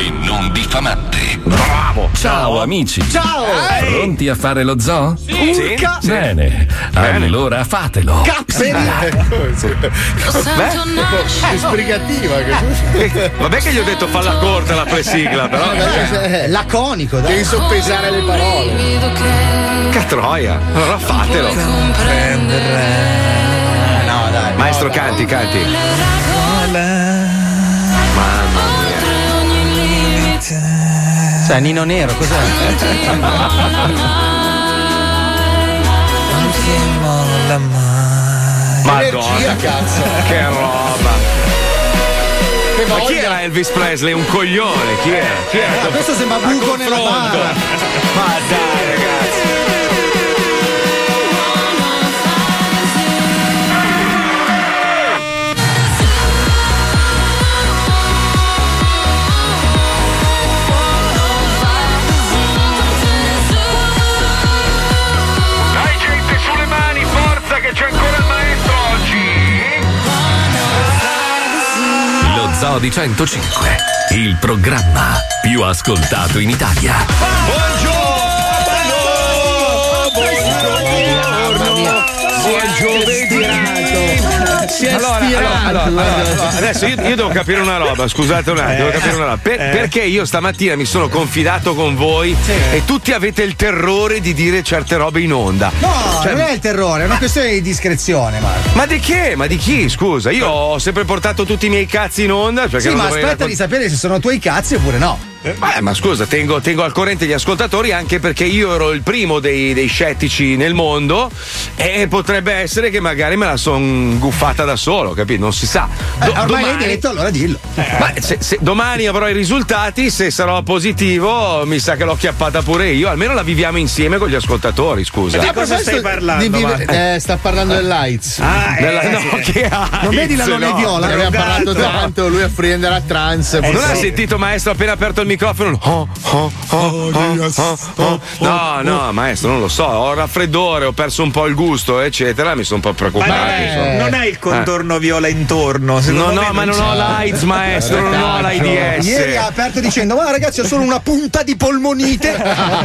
e non diffamante. Bravo! Ciao amici! Ciao! Pronti a fare lo zoo? Sì. Urca! Sì. Bene, allora fatelo. Capsela! È sbrigativa. Vabbè che gli ho detto falla corta la presigla, però. Eh, Laconico, dai. Devi soppesare le parole. Catroia, allora fatelo. No, dai. Maestro, canti, canti. Sai, Nino Nero, cos'è? Madonna, cazzo. che roba. Ma chi era Elvis Presley? Un coglione, chi era? Chi era? Ah, questo sembra buco nella bara. Ma dai, ragazzi. Lo Zoo di 105, il programma più ascoltato in Italia. Buon giovedì. Allora, allora, allora, allora, allora, adesso io, io devo capire una roba, scusate un attimo, devo capire una roba. Per- Perché io stamattina mi sono confidato con voi e tutti avete il terrore di dire certe robe in onda. No, Cioè, non è il terrore, è una questione di discrezione, Marco. Ma di che? Ma di chi? Scusa, io ho sempre portato tutti i miei cazzi in onda. Perché Sì, ma aspetta di sapere se sono tuoi cazzi oppure no. Eh, ma scusa, tengo, tengo al corrente gli ascoltatori anche perché io ero il primo dei, dei scettici nel mondo e potrebbe essere che magari me la son guffata da solo, capito? Non si sa. Eh, Do- ormai domani- l'hai detto, allora dillo. Ma se, se domani avrò i risultati, se sarò positivo, mi sa che l'ho chiappata pure io. Almeno la viviamo insieme con gli ascoltatori, scusa. A proposito di vive- eh, sta parlando dell'AIDS. Ah, eh, Della- no, sì. che Non vedi la non è no. viola? Ne Abbiamo parlato tanto, lui a friendere trans. non ha sentito maestro appena aperto il microfono? Oh, oh, oh, oh, oh, oh. No, no, maestro, non lo so. Ho raffreddore, ho perso un po' il gusto, eccetera. Mi sono un po' preoccupato. non, insomma. non hai il contorno viola intorno. No, no, ma non c'è. ho l'AIDS, maestro, non ho l'AIDS. Ieri ha aperto dicendo: Ma ragazzi, ho solo una punta di polmonite,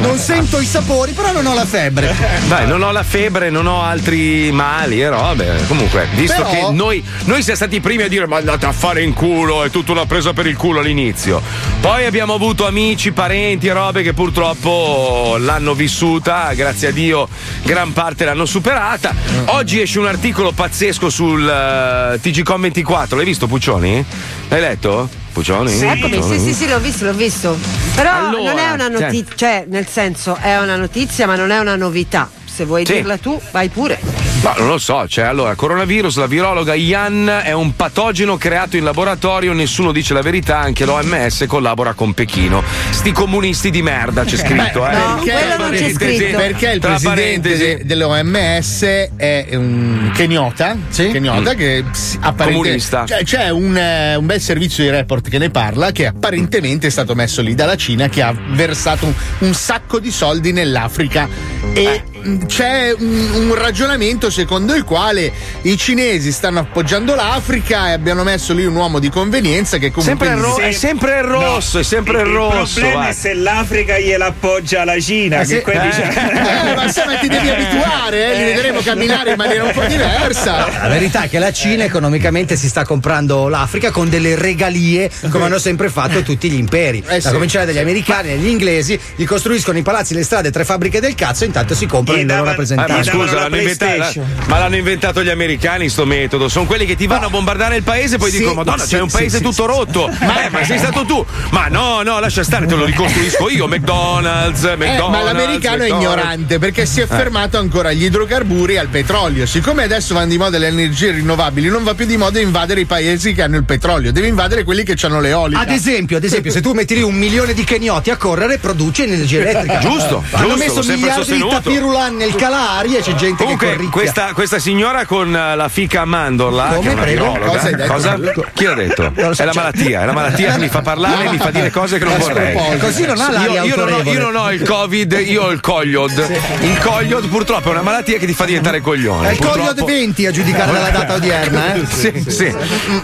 non sento i sapori, però non ho la febbre. Dai, non ho la febbre, non ho altri mali e robe. Comunque, visto Però- che noi, noi siamo stati i primi a dire ma andate a fare in culo, è tutta una presa per il culo all'inizio. Poi abbiamo avuto amici, parenti e robe che purtroppo l'hanno vissuta, grazie a Dio, gran parte l'hanno superata. Oggi esce un articolo pazzesco sul eh, TGCom 24. L'hai visto, Puccioni? L'hai letto? Puccioni? Eccomi, sì, sì, sì, l'ho visto, l'ho visto. Però Allora, non è una notizia, cioè, nel senso, è una notizia, ma non è una novità. Se vuoi Sì. dirla tu, vai pure. Ma non lo so, cioè allora, coronavirus, la virologa Yan è un patogeno creato in laboratorio, nessuno dice la verità, anche l'OMS collabora con Pechino. Sti comunisti di merda, c'è scritto, eh. no, quello non c'è scritto. Perché il Tra presidente parentesi. de- dell'OMS è un kenyota, kenyota Mm. che apparentemente Comunista. Cioè, c'è un, eh, un bel servizio di report che ne parla che apparentemente è stato messo lì dalla Cina che ha versato un, un sacco di soldi nell'Africa e Eh. C'è un, un ragionamento secondo il quale i cinesi stanno appoggiando l'Africa e abbiano messo lì un uomo di convenienza che comunque Sempre ro- gli- è sempre il rosso, è sempre il rosso. Il problema va. è se l'Africa gliela appoggia la Cina, Eh, che sì. quelli c'è- Eh, ma sai, ma ti devi abituare, eh, li vedremo camminare in maniera un po' diversa. La verità è che la Cina economicamente si sta comprando l'Africa con delle regalie come hanno sempre fatto tutti gli imperi. Eh da sì. cominciare dagli americani agli inglesi, gli costruiscono i palazzi, le strade, tre fabbriche del cazzo e intanto si comprano sono Gli il loro dava- Eh, rappresentante. ma davano scusa, l'hanno inventato, ma l'hanno inventato gli americani sto metodo. Sono quelli che ti vanno a bombardare il paese e poi Sì, dicono: Madonna, sì, c'è un paese sì, tutto sì, rotto. Ma, ma sei stato tu? Ma no, no, lascia stare, te lo ricostruisco io. McDonald's, Eh, McDonald's. ma l'americano è McDonald's. ignorante perché si è fermato ancora agli idrocarburi e al petrolio. Siccome adesso vanno di moda le energie rinnovabili, non va più di moda invadere i paesi che hanno il petrolio, deve invadere quelli che hanno l'eolica. Ad esempio, ad esempio, se tu metti lì un milione di kenyoti a correre, produce energia elettrica. Giusto, Hanno giusto, messo miliardi di sostenuto. Tapirulan nel calari e c'è gente che Comunque, corricchia. questa, questa signora con eh, la fica a mandorla, Come, che è una prego? virologa, Cosa hai detto? cosa? Chi l'ha detto? Non lo so, è la cioè- malattia, è la malattia che mi fa parlare e mi fa dire cose che non vorrei. Così non ha l'aria Io, io non ho, autorevole. io non ho il covid, io ho il cogliod. Il cogliod purtroppo è una malattia che ti fa diventare coglione. È il Purtroppo- Cogliod 20 a giudicare dalla data odierna, eh? Sì, sì.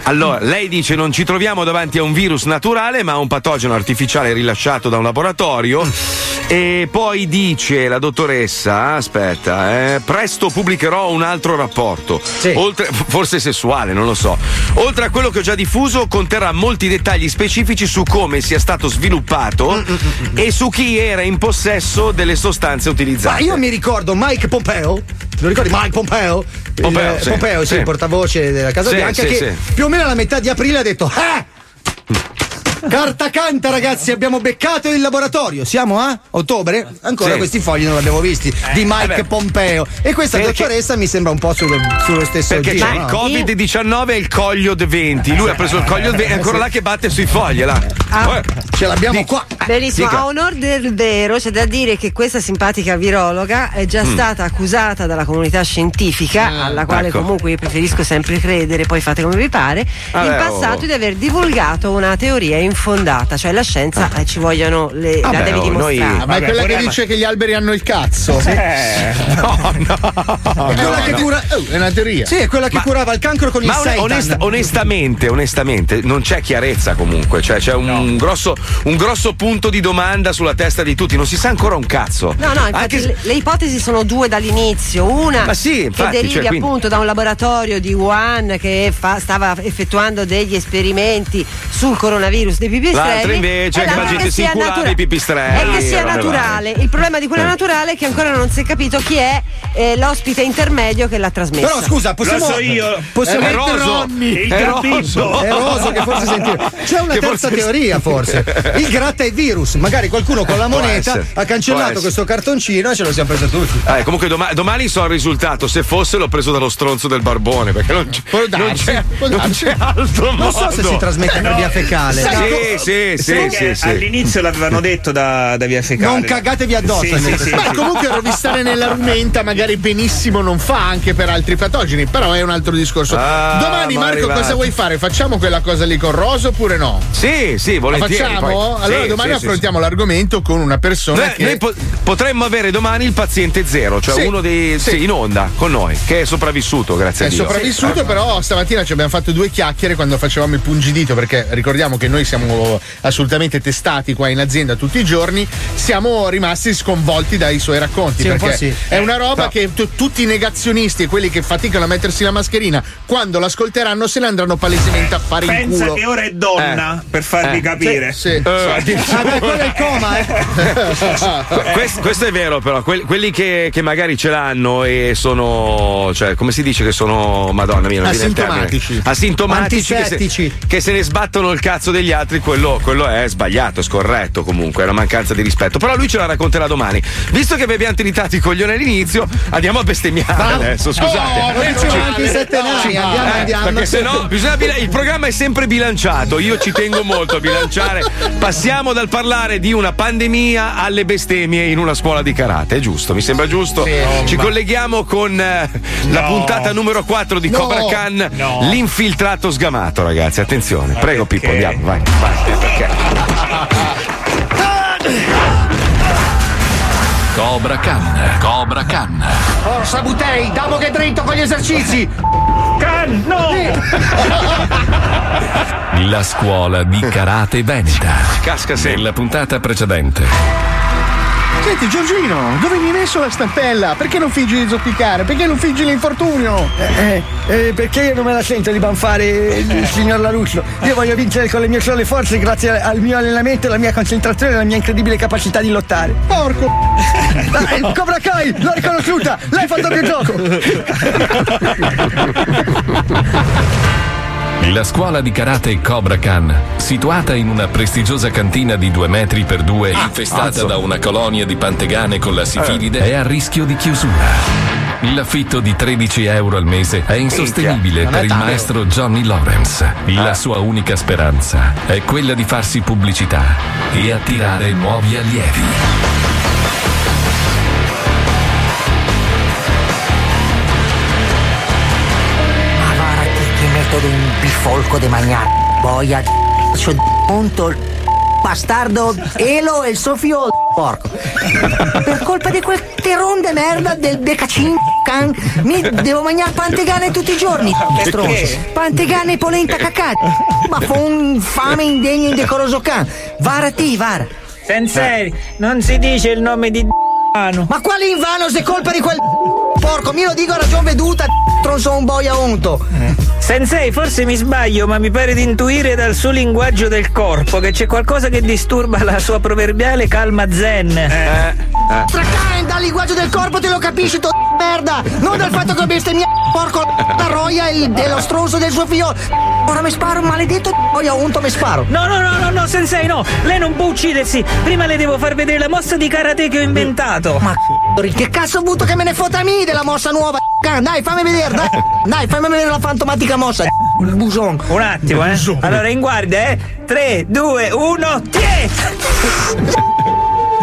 Allora, lei dice non ci troviamo davanti a un virus naturale, ma a un patogeno artificiale rilasciato da un laboratorio. E poi dice la dottoressa: aspetta, eh, presto pubblicherò un altro rapporto. Sì. Oltre, forse sessuale, non lo so. Oltre a quello che ho già diffuso, conterrà molti dettagli specifici su come sia stato sviluppato e su chi era in possesso delle sostanze Ma utilizzate. io mi ricordo Mike Pompeo. Lo ricordi Mike Pompeo? Il- Pompeo, sì. Pompeo, sì, Sì. il portavoce della Casa Bianca, che più o meno alla metà di aprile ha detto: Ah! Carta canta, ragazzi, abbiamo beccato il laboratorio. Siamo a ottobre? Ancora Sì. questi fogli non li abbiamo visti. di Mike eh beh. Pompeo. E questa Perché- dottoressa mi sembra un po' sullo, sullo stesso Perché giro. c'è il no? Covid-19 e il Cogliod 20. Lui ha preso il Cogliod 20 è ancora là che batte sui fogli. Là. Ah. Eh, Ce l'abbiamo Dico- qua. Benissimo, Dica. a onor del vero c'è da dire che questa simpatica virologa è già Mm. stata accusata dalla comunità scientifica, alla quale ecco. comunque io preferisco sempre credere, poi fate come vi pare, Vabbè, in passato oh. di aver divulgato una teoria infondata, cioè la scienza eh, ci vogliono le, la Vabbè, devi oh, noi- dimostrare. Ah, ma è Vabbè, quella che dice che gli alberi hanno il cazzo. Eh, No, no. È quella che cura. Oh, è una teoria. Sì, è quella che Ma- curava il cancro con il seitan. onesta- onestamente, onestamente, non c'è chiarezza comunque. Cioè, c'è un, grosso, un grosso punto di domanda sulla testa di tutti. Non si sa ancora un cazzo. No, no, infatti Anche le, ipotesi sono due dall'inizio. Una Ma sì, infatti, che derivi cioè, quindi- appunto da un laboratorio di Wuhan che fa- stava effettuando degli esperimenti sul coronavirus dei pipistrelli. L'altra invece e che la gente si sia inculava natura- i pipistrelli, E che sia naturale. Il problema di quella Eh. naturale è che ancora non si è capito chi è eh, l'ospite intermedio che l'ha trasmessa. Però scusa, possiamo. Lo so io. Possiamo È Roso. Il È. Roso. È Roso che forse sentire. C'è una Che terza forse- teoria, forse. Il gratta è virus. Magari qualcuno con la moneta ha cancellato questo cartoncino e ce lo siamo preso tutti. Eh, comunque doma- domani so il risultato. Se fosse l'ho preso dallo stronzo del barbone. Perché non, c'è- Può non darsi, c'è, non darsi. c'è altro modo. Non so se si trasmette per No, via fecale. Sì, sì, sì, Sai sì, che sì. All'inizio l'avevano detto da, da via fecale. Non cagatevi addosso. Sì, sì, sì, Beh, sì. comunque rovistare nella rumenta magari benissimo non fa anche per altri patogeni, però è un altro discorso. Ah, Domani, ma Marco, arrivati. cosa vuoi fare? Facciamo quella cosa lì con Roso oppure no? Sì, sì, La volentieri. facciamo? poi- allora Sì, domani sì, sì, affrontiamo l'argomento con una persona Noi, che noi po- potremmo avere domani il paziente zero, cioè Sì, uno dei sì. sì, in onda con noi, che è sopravvissuto, grazie è a Dio. sopravvissuto, però stamattina ci abbiamo fatto due chiacchiere quando facevamo il pungidito, perché ricordiamo che noi siamo assolutamente testati qua in azienda tutti i giorni, siamo rimasti sconvolti dai suoi racconti, Sì, un perché sì. è una roba no. che tu- tutti i negazionisti e quelli che faticano a mettersi la mascherina, quando l'ascolteranno se ne andranno palesemente a fare in Pensa culo. che ora è donna per farvi Eh. capire. Sì. Eh, addirittura- Ah, beh, quello è il coma, eh. questo, questo è vero, però, quelli, quelli che, che magari ce l'hanno e sono, cioè, come si dice che sono, madonna mia, non. Asintomatici. Asintomatici, che se, che se ne sbattono il cazzo degli altri, quello, quello è sbagliato, scorretto comunque, è una mancanza di rispetto. Però lui ce la racconterà domani. Visto che vi abbiamo tritato i coglioni all'inizio, andiamo a bestemmiare adesso, scusate. Oh, Lo dicevo anche sette nani. Andiamo, Eh, andiamo. Perché se no bisogna il programma è sempre bilanciato. Io ci tengo molto a bilanciare. Passiamo dal parlare di una pandemia alle bestemmie in una scuola di karate. È giusto, mi sembra giusto. ci colleghiamo con eh, la No. puntata numero 4 di No. Cobra Khan, No. l'infiltrato sgamato, ragazzi. Attenzione. Prego, perché? Pippo, andiamo, vai. vai. Perché? Cobra Khan, Cobra Khan, Forza Butei, damo che dritto con gli esercizi. Can, no! la scuola di karate veneta. Casca sempre. Nella puntata precedente. Senti Giorgino, dove mi hai messo la stampella? Perché non fingi di zoppicare? Perché non fingi l'infortunio? Eh, eh, perché io non me la sento di banfare il signor Larusso. Io voglio vincere con le mie sole forze grazie al mio allenamento, alla mia concentrazione e alla mia incredibile capacità di lottare. Porco! Dai, Cobra Kai, l'ho riconosciuta! Lei fa il doppio gioco! La scuola di karate Cobra Khan, situata in una prestigiosa cantina di due metri per due, infestata azzo. da una colonia di pantegane con la sifilide, è a rischio di chiusura. L'affitto di 13 euro al mese è insostenibile per il maestro Johnny Lawrence. La sua unica speranza è quella di farsi pubblicità e attirare nuovi allievi. Che metodo un bifolco de mangiare. Boia, c'ho punto, bastardo, Elo e il suo figlio porco. Per colpa di quel terron de merda del becacin can, mi devo mangiare pantegane tutti i giorni. Stronzo. Pantegane e polenta cacata. Ma fa un fame indegno indecoroso can. Varati, vara. Sensei, non si dice il nome di Ano. Ma quale invano se è colpa di quel porco? Mi lo dico a ragion veduta, tronzo un boia unto. Sensei, forse mi sbaglio, ma mi pare di intuire dal suo linguaggio del corpo che c'è qualcosa che disturba la sua proverbiale calma zen. Stracane dal linguaggio del corpo te lo capisci, to merda! Non dal fatto che bestemmia porco la roia e il- e lo stronzo del suo figlio. Ora mi sparo, maledetto boia unto mi sparo. No, no, no, no, no, Sensei, no! Lei non può uccidersi! Prima le devo far vedere la mossa di karate che ho inventato! Ma che cazzo ho avuto che me ne fotta a me della mossa nuova? Dai, fammi vedere, dai! Dai, fammi vedere la fantomatica mossa, il buson. Un attimo, eh! Allora, in guardia, eh! 3, 2, 1, tie!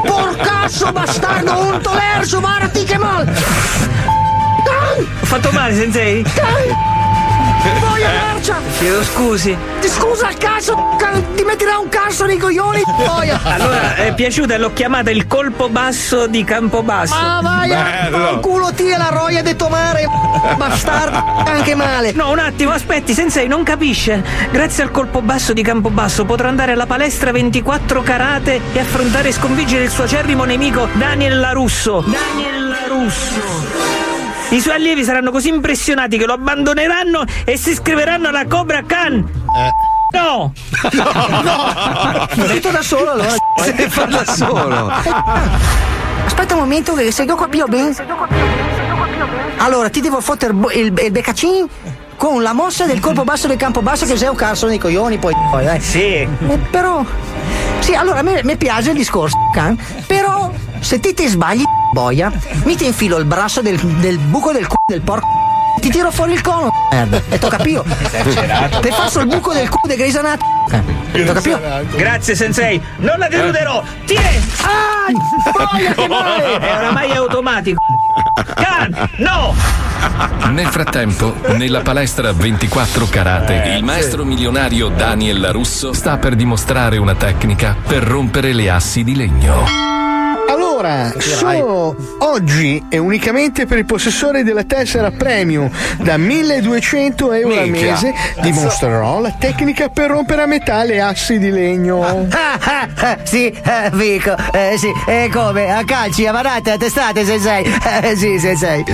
Porcazzo, bastardo, unto lercio, varati che mal! Ho fatto male, Sensei? Boia mercia! Chiedo scusi. Ti scusa al cazzo, ti metterà un cazzo nei coglioni, boia! Allora, è piaciuta, l'ho chiamata il colpo basso di Campobasso. Ma vai a culo ti e la roia de tomare, bastardo, anche male. No, un attimo, aspetti, Sensei, non capisce. Grazie al colpo basso di Campobasso potrà andare alla palestra 24 karate e affrontare e sconfiggere il suo acerrimo nemico Daniel Larusso. Daniel Larusso. I suoi allievi saranno così impressionati che lo abbandoneranno e si iscriveranno alla Cobra Khan. No! Tutto da solo allora. Se fa da solo. Aspetta un momento che se io capisco bene. Allora, ti devo fottere bo- il, il beccacin con la mossa del colpo basso del campo basso che sei un cazzo nei coglioni, poi, poi eh. Sì. Eh, però. Sì, allora a me, mi piace il discorso, can, però se ti ti sbagli, boia, mi ti infilo il braccio del, del buco del culo del porco. Ti tiro fuori il cono, merda. E t'ho capito. Ti faccio il buco del culo del Grey's Anatomy. Eh, T'ho capito? Grazie, Sensei. Non la deluderò. Tieni! Ah! Boia, che male! È oramai automatico. Khan! No! Nel frattempo, nella palestra 24 karate, il maestro milionario Daniel Larusso sta per dimostrare una tecnica per rompere le assi di legno. Allora, solo oggi e unicamente per il possessore della tessera premium da 1200 euro al Minchia. mese dimostrerò la tecnica per rompere a metà le assi di legno. Ah, ah, ah, sì, eh, Vico, eh, sì, e come? A calci, a manate, a testate, sensei. Eh, sì, sensei.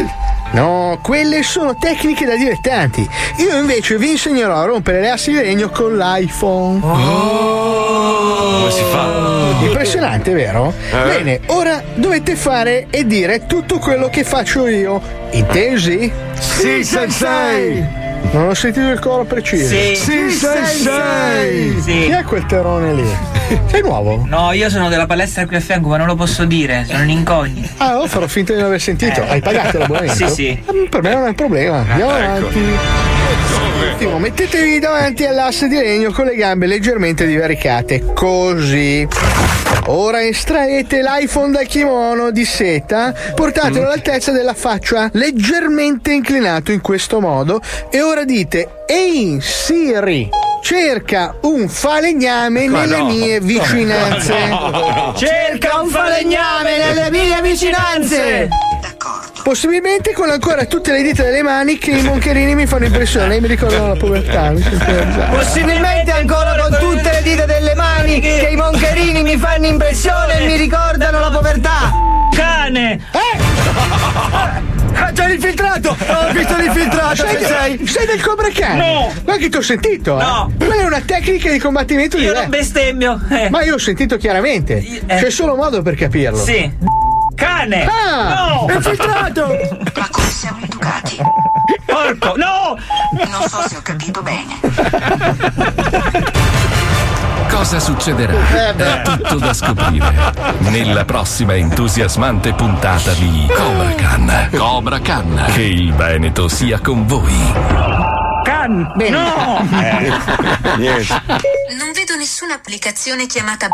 No, quelle sono tecniche da dilettanti. Io invece vi insegnerò a rompere le assi di legno con l'iPhone. Come si fa? Impressionante, vero? Bene, ora dovete fare e dire tutto quello che faccio io. Intesi? Sì, sensei. Non ho sentito il coro preciso. Sì. Sì, sensei. Chi è quel terrone lì? Sei nuovo? No, io sono della palestra qui a fianco, ma non lo posso dire. Sono un incognito. Ah, oh, farò finta di non aver sentito. Hai pagato l'abbonamento? Sì, sì. Eh, Per me non è un problema. Andiamo avanti. Attimo, mettetevi davanti all'asse di legno con le gambe leggermente divaricate. Così. Ora estraete l'iPhone dal kimono di seta, portatelo all'altezza della faccia, leggermente inclinato in questo modo, e ora dite: Ehi Siri, cerca un falegname nelle mie vicinanze. Cerca un falegname nelle mie vicinanze! D'accordo. Possibilmente con ancora tutte le dita delle mani che i moncherini mi fanno impressione. Mi ricordano la povertà. Mi sento. Possibilmente ancora con tutte le dita delle mani che i moncherini mi fanno impressione e mi ricordano la povertà. Cane! Ah, c'è l'infiltrato! Ho visto l'infiltrato, Sei, sei! sei del Cobra Kai? No. Ma che ti ho sentito? No. Eh? Quella è una tecnica di combattimento Io diversa. non bestemmio. Eh. Ma io ho sentito chiaramente. Eh. C'è solo modo per capirlo. Sì. Cane! Ah! No! Infiltrato! Ma come siamo educati? Porco! No! Non so se ho capito bene. Cosa succederà? È tutto da scoprire nella prossima entusiasmante puntata di Cobra Khan. Cobra Khan. Che il Veneto sia con voi. Can! No! Niente. Non vedo nessuna applicazione chiamata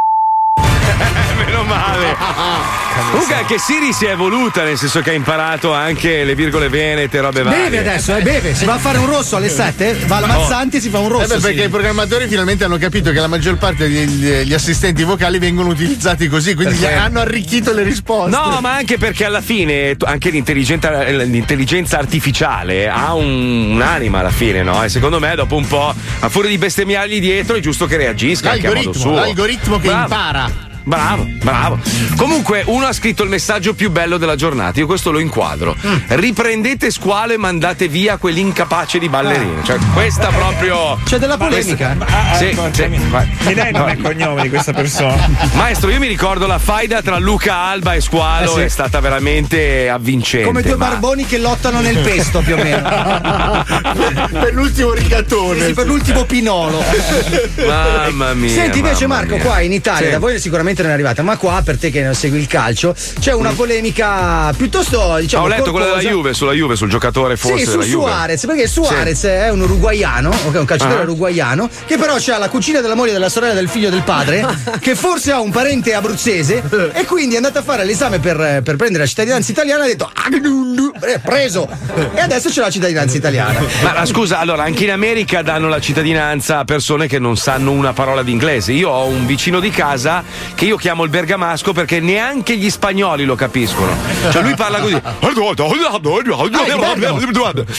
Meno male. Comunque anche Siri si è evoluta, nel senso che ha imparato anche le virgole venete, robe varie. Beve adesso, eh, beve. Si va a fare un rosso alle 7, va alla Mazzanti e si fa un Eh rosso. beh, perché sì. i programmatori finalmente hanno capito che la maggior parte degli gli assistenti vocali vengono utilizzati così, quindi gli hanno arricchito le risposte. No, ma anche perché alla fine anche l'intelligenza, l'intelligenza artificiale ha un- un'anima alla fine, no? E secondo me dopo un po', a furia di bestemmiargli dietro, è giusto che reagisca anche a modo L'algoritmo, suo. l'algoritmo che Bravo. impara. Bravo, bravo. Comunque, uno ha scritto il messaggio più bello della giornata. Io questo lo inquadro. Mm. Riprendete squalo e mandate via quell'incapace di ballerino. Cioè, questa proprio. C'è della polemica. Sì, sì, vai. Mi dai nome e cognome di questa persona? Maestro, io mi ricordo la faida tra Luca Alba e Squalo, Eh sì. è stata veramente avvincente. Come due ma- barboni che lottano nel pesto più o meno. per l'ultimo rigatone. Sì, per l'ultimo pinolo. Mamma mia. Senti invece Marco, mia. qua in Italia, Sì. da voi sicuramente non è arrivata, ma qua per te che non segui il calcio, c'è una polemica piuttosto diciamo Mm. ho letto quella della corposa. Juve, sulla Juve, sul giocatore forse Sì, su. Suarez, perché Suarez è un uruguaiano, ok, un calciatore Ah. uruguaiano, che però ha la cucina della moglie, della sorella, del figlio del padre, che forse ha un parente abruzzese, e quindi è andato a fare l'esame per, per prendere la cittadinanza italiana e ha detto eh, preso! E adesso c'è la cittadinanza italiana. Ma, ma scusa, allora anche in America danno la cittadinanza a persone che non sanno una parola d'inglese. Io ho un vicino di casa che io chiamo il bergamasco perché neanche gli spagnoli lo capiscono. Cioè lui parla così.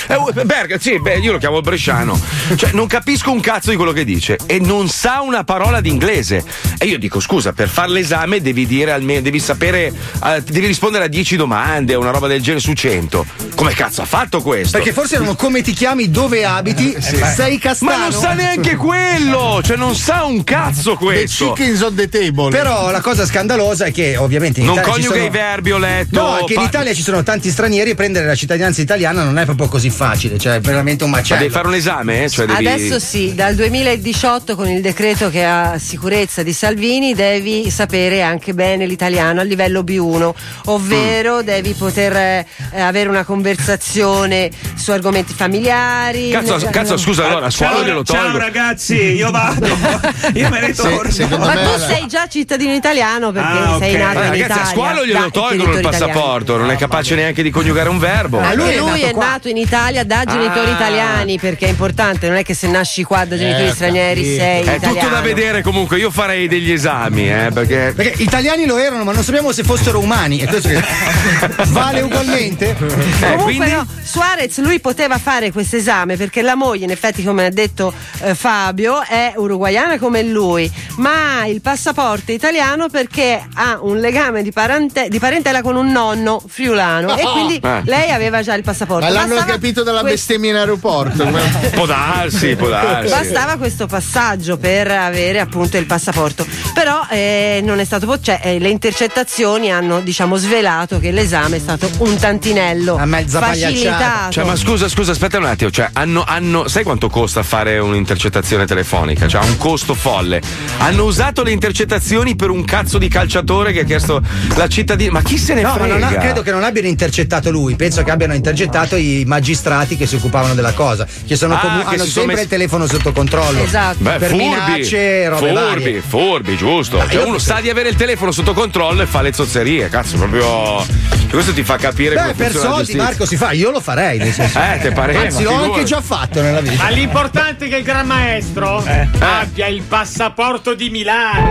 Eh, Berga, sì, beh, io lo chiamo il bresciano. Cioè non capisco un cazzo di quello che dice e non sa una parola d'inglese. E io dico, scusa, per fare l'esame devi dire almeno, devi sapere, eh, devi rispondere a 10 domande, una roba del genere su 100. Come cazzo ha fatto questo? Perché forse erano come ti chiami, dove abiti, sei castano. Ma non sa neanche quello! Cioè, non sa un cazzo The questo! chickens on the table. Però la cosa scandalosa è che ovviamente in Non Italia ci coniuga sono... i verbi, ho letto. No, è che in Italia ci sono tanti stranieri e prendere la cittadinanza italiana non è proprio così facile, cioè è veramente un Ma macello. devi fare un esame? eh? Cioè, devi... Adesso sì, dal 2018 con il decreto che ha sicurezza di Salvini devi sapere anche bene l'italiano a livello B1, ovvero Mm. devi poter eh, avere una conversazione su argomenti familiari. Cazzo, Ne- cazzo, scusa, allora, a scuola Ciao, glielo ciao tolgo. ragazzi, io vado. Io me ne torno. Ma me tu la- sei già cittadino italiano perché Ah, sei ok. nato Ma in ragazzi, Italia. a scuola Dai, glielo il tolgono il genitori italiani. passaporto, non è capace neanche di coniugare un verbo. Ma lui, lui è lui nato è nato in Italia da genitori Ah. italiani perché è importante, non è che se nasci qua da genitori Eh, stranieri capito. sei È italiano. tutto da vedere comunque, io farei degli esami, eh, perché. Perché italiani lo erano, ma non sappiamo se fossero umani. E questo che vale ugualmente? Eh, Comunque quindi. no, Suarez lui poteva fare questo esame perché la moglie, in effetti, come ha detto eh, Fabio, è uruguaiana come lui, ma il passaporto italiano perché ha un legame di, parente- di parentela con un nonno friulano e quindi Eh. lei aveva già il passaporto. Ma l'hanno Bastava capito dalla questo- bestemmia in aeroporto. Può darsi, può darsi. Bastava questo passaggio per avere appunto il passaporto, però eh, non è stato po- cioè, eh, le intercettazioni hanno diciamo svelato che l'esame è stato un tantinello A mezza facilitato. Cioè, ma scusa, scusa, aspetta un attimo. Cioè, hanno, hanno- sai quanto costa fare un'intercettazione telefonica? Cioè, ha un costo folle. Hanno usato le intercettazioni per un cazzo di calciatore che ha chiesto la cittadina. Ma chi se ne No, ma frega? non ha- credo che non abbiano intercettato lui, penso che abbiano intercettato i magistrati che si occupavano della cosa, che, sono Ah, comu- che hanno sempre messi- il telefono sotto controllo. Esatto. Beh, per furbi, minacce, robe furbi, varie. furbi, giusto. Cioè, io- uno sa di avere il telefono sotto controllo e fa le zozzerie. Cazzo, proprio. Questo ti fa capire Beh, come per soldi. Marco, si fa, io lo farei. Nel senso. Eh, te pareva, Anzi, l'ho anche già fatto nella vita. Ma l'importante è che il gran maestro abbia il passaporto di Milano.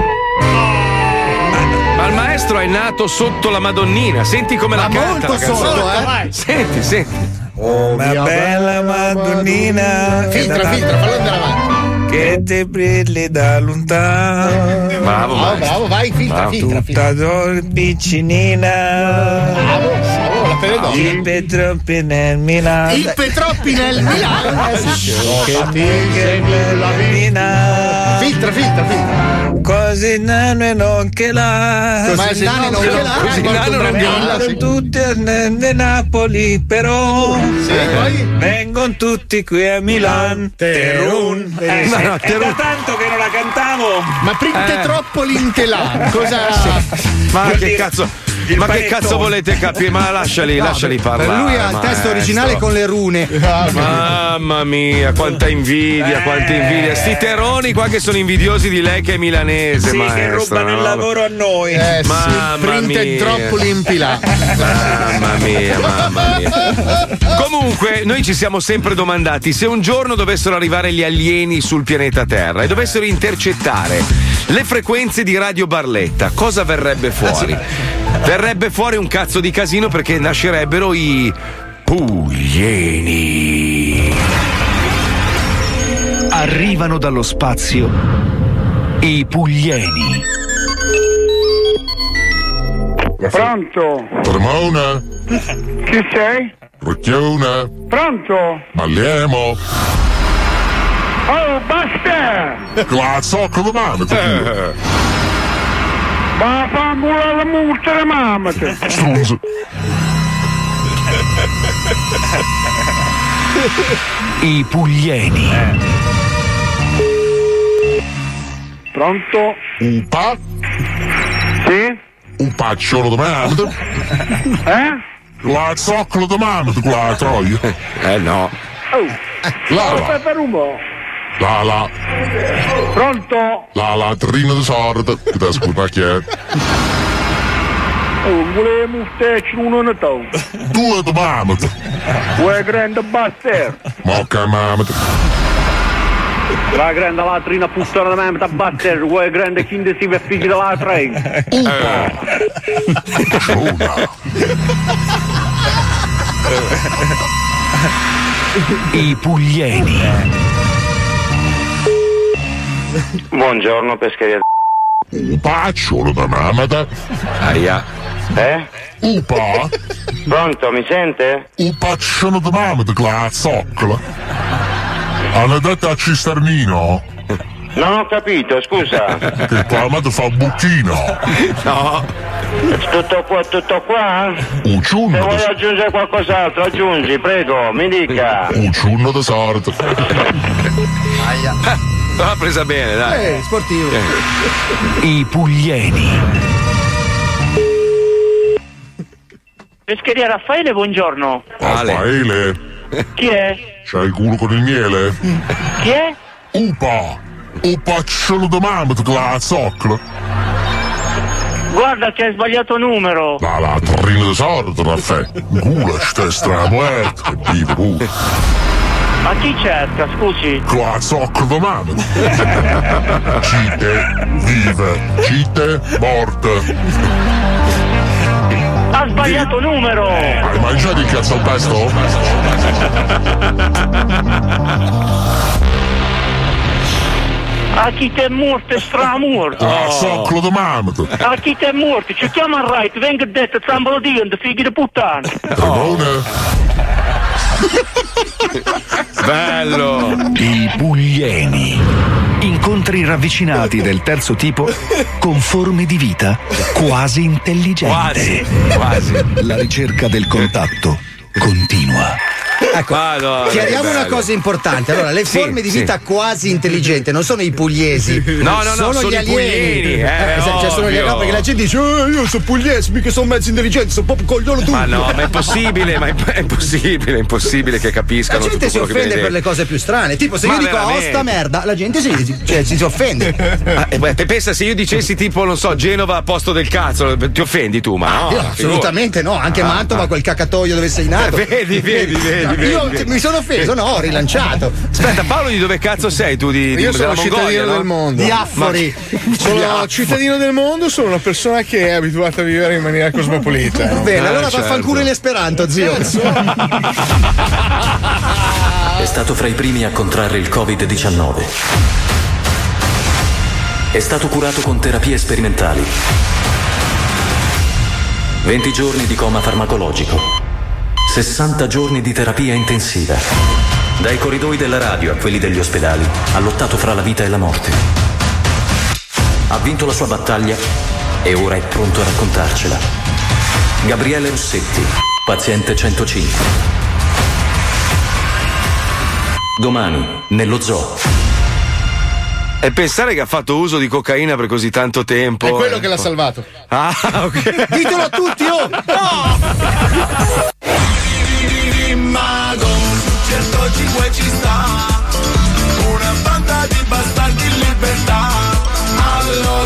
Ma il maestro è nato sotto la Madonnina. Senti come la Ma canta. molto la canzone. sotto, eh. vai. Senti, senti. Una bella Madonnina Filtra, filtra, fallo andare avanti. che ti brilli da lontano. Bravo, Bravo, bravo, vai, filtra, filtra, filtra. Tutta dolce piccinina. Bravo, bravo, la pelle d'oro. I Petroppi nel Milano. Il Petroppi nel Milano. Che ti la vita. Filtra, filtra, filtra. Così nano e non che là. Ma se no, non ce l'ha, Così nano non che sì. tutti a Napoli, però Sì, poi? vengono tutti qui a Milano. Terun. Eh, Ma sì, no, è da tanto che non la cantavo. Ma printe troppo l'intelà. Cosa. Ma che cazzo. Il Ma che panettone. cazzo volete capire? Ma lasciali, lasciali parlare. Lui ha il testo maestro. originale con le rune. Mamma mia, quanta invidia, Eh. quanta invidia. Sti teroni qua che sono invidiosi di lei che è milanese, Sì, che maestra. rubano il no? lavoro a noi. Eh sì, Mamma printe mia. troppo l'impilà. Mamma mia, mamma mia. Comunque, noi ci siamo sempre domandati se un giorno dovessero arrivare gli alieni sul pianeta Terra e dovessero intercettare le frequenze di Radio Barletta, cosa verrebbe fuori? Verrebbe fuori un cazzo di casino perché nascerebbero i Puglieni. Arrivano dallo spazio i Puglieni. Pronto? Ramona, Chi sei? Rocchiona, Pronto? Malliemo, Oh, basta! Mano, ti giuro. Ma fa culo la multa la mamma! te. Strunzo. I Puglieni. Pronto? Un pa, Sì? un pacciolo di mamma, Eh? glazzo con la mamma, la troia. Eh no. Oh, La la, aspetta un po'. La la, Pronto? la la, trina di sorda, che ti ascolta chi è. Oh, volevo steccio uno ne tu. Due di mamma, Vuoi grande bastardo? mocca mamma, La grande latrina puttana da mamma da bastardo. Vuoi grande kind si vede figli della trena? ciona, I Puglieni. Buongiorno pescheria. un pacciolo di mamma, Aia. Eh? un pa, Pronto, mi sente? un pacciolo di mamma, glazzocola. Hanno detto a Cisternino Non ho capito, scusa. che tua madre fa un buchino, No. Tutto qua, tutto qua? un Se ciunno vuoi di aggiungere qualcos'altro, aggiungi, prego, mi dica. un ciunno di sorda. L'ha presa bene, dai. Eh, sportivo. I Puglieni. Pescheria Raffaele, buongiorno. Raffaele, Chi è? c'hai il culo con il miele? Chi è? Upa! Un pacciolo di mamma di glazzocola. Guarda che hai sbagliato numero. La la terrina di sorda, Raffaele. Gula, stai stramuerto, che vive pure. Ma chi cerca, scusi? Glazzocola di mamma. Cite, vive, cite, morte. Ha sbagliato numero. Hai mangiato il cazzo al pesto? A chi te è morto e stramorto. Glazzocola di mamma. A chi te è morto, ci chiama il right, venga detto, zambolo di figli di puttana. Ramone, Bello. I Puglieni. Incontri ravvicinati del terzo tipo con forme di vita quasi intelligenti. Quasi, quasi. La ricerca del contatto continua. Ecco, Madonna, chiariamo che una cosa importante. Allora, le Sì, forme di sì. vita quasi intelligenti non sono i pugliesi. No, no, no, sono gli i alieni. puglieni, eh, esatto, cioè, sono gli no, perché la gente dice, "Eh, io sono pugliese, mica sono mezzo intelligente, sono proprio coglione tutto. Ma no, ma è impossibile, ma è, è impossibile, è impossibile che La capiscano gente tutto si offende per le cose più strane. Tipo, se Ma io dico veramente? osta merda, la gente si, cioè, si, si offende. Ah, eh, beh, pensa se io dicessi tipo, non so, Genova a posto del cazzo, ti offendi tu, ma no. Io assolutamente no, anche Ah, Mantova, ah. quel cacatoio dove sei nato. Eh, vedi, vedi, vedi. Io mi sono offeso, no, ho rilanciato. Aspetta, Paolo, di dove cazzo sei tu? Di, di Io sono Mongolia, cittadino no? del mondo. Di Affori. Sono cittadino del mondo, sono una persona che è abituata a vivere in maniera cosmopolita. Bene, allora certo. vaffanculo in esperanto, zio. È stato fra i primi a contrarre il Covid-19. È stato curato con terapie sperimentali. 20 giorni di coma farmacologico. 60 giorni di terapia intensiva. Dai corridoi della radio a quelli degli ospedali ha lottato fra la vita e la morte. Ha vinto la sua battaglia e ora è pronto a raccontarcela. Gabriele Rossetti, paziente 105. Domani, nello zoo. E pensare che ha fatto uso di cocaina per così tanto tempo. È quello eh. che l'ha salvato. Ah, ok. Ditelo a tutti, oh! Mago, certo ci vuoi ci sta. Una banda di bastardi in libertà. Allo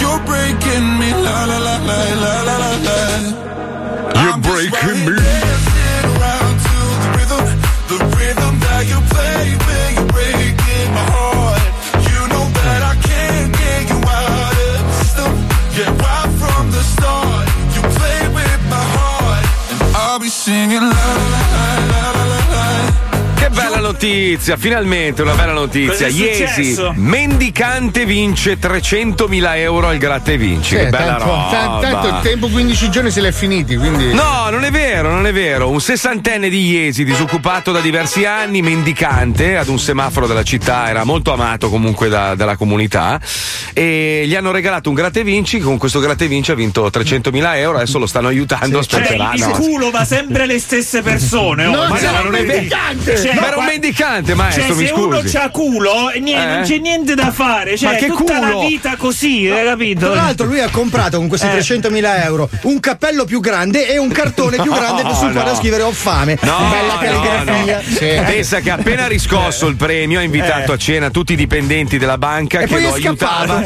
You're breaking me, la la la la la la la. You're I'm breaking me. Dancing around to the rhythm, the rhythm that you play when you're breaking my heart. You know that I can't get you out of the system. Yeah, right from the start, you play with my heart, and I'll be singing la la la la. Notizia, finalmente una bella notizia. Iesi, mendicante vince 300.000 euro al gratta e vinci. Sì, che bella tanto, roba. tan- tanto il tempo 15 giorni se l'è finiti, quindi. No, non è vero, non è vero. Un sessantenne di Iesi, disoccupato da diversi anni, mendicante ad un semaforo della città, era molto amato comunque da- dalla comunità. E gli hanno regalato un gratta e vinci. Con questo gratta e vinci ha vinto 300.000 euro. Adesso lo stanno aiutando. Cioè, aspetterà. il no. culo va sempre le stesse persone. Oh, No, ma no, un non è vero. mendicante. Cioè, Ma era un mendicante, maestro, Cioè, mi se uno scusi. c'ha culo, e niente, Eh? non c'è niente da fare. Cioè, Ma che tutta culo? la vita così, hai capito? Tra l'altro lui ha comprato con questi Eh. 300.000 euro un cappello più grande e un cartone più grande No, sul quale no. scrivere ho fame. No, Bella no, calligrafia. no. Pensa che appena riscosso il premio ha invitato Eh. a cena tutti i dipendenti della banca E che lo aiutava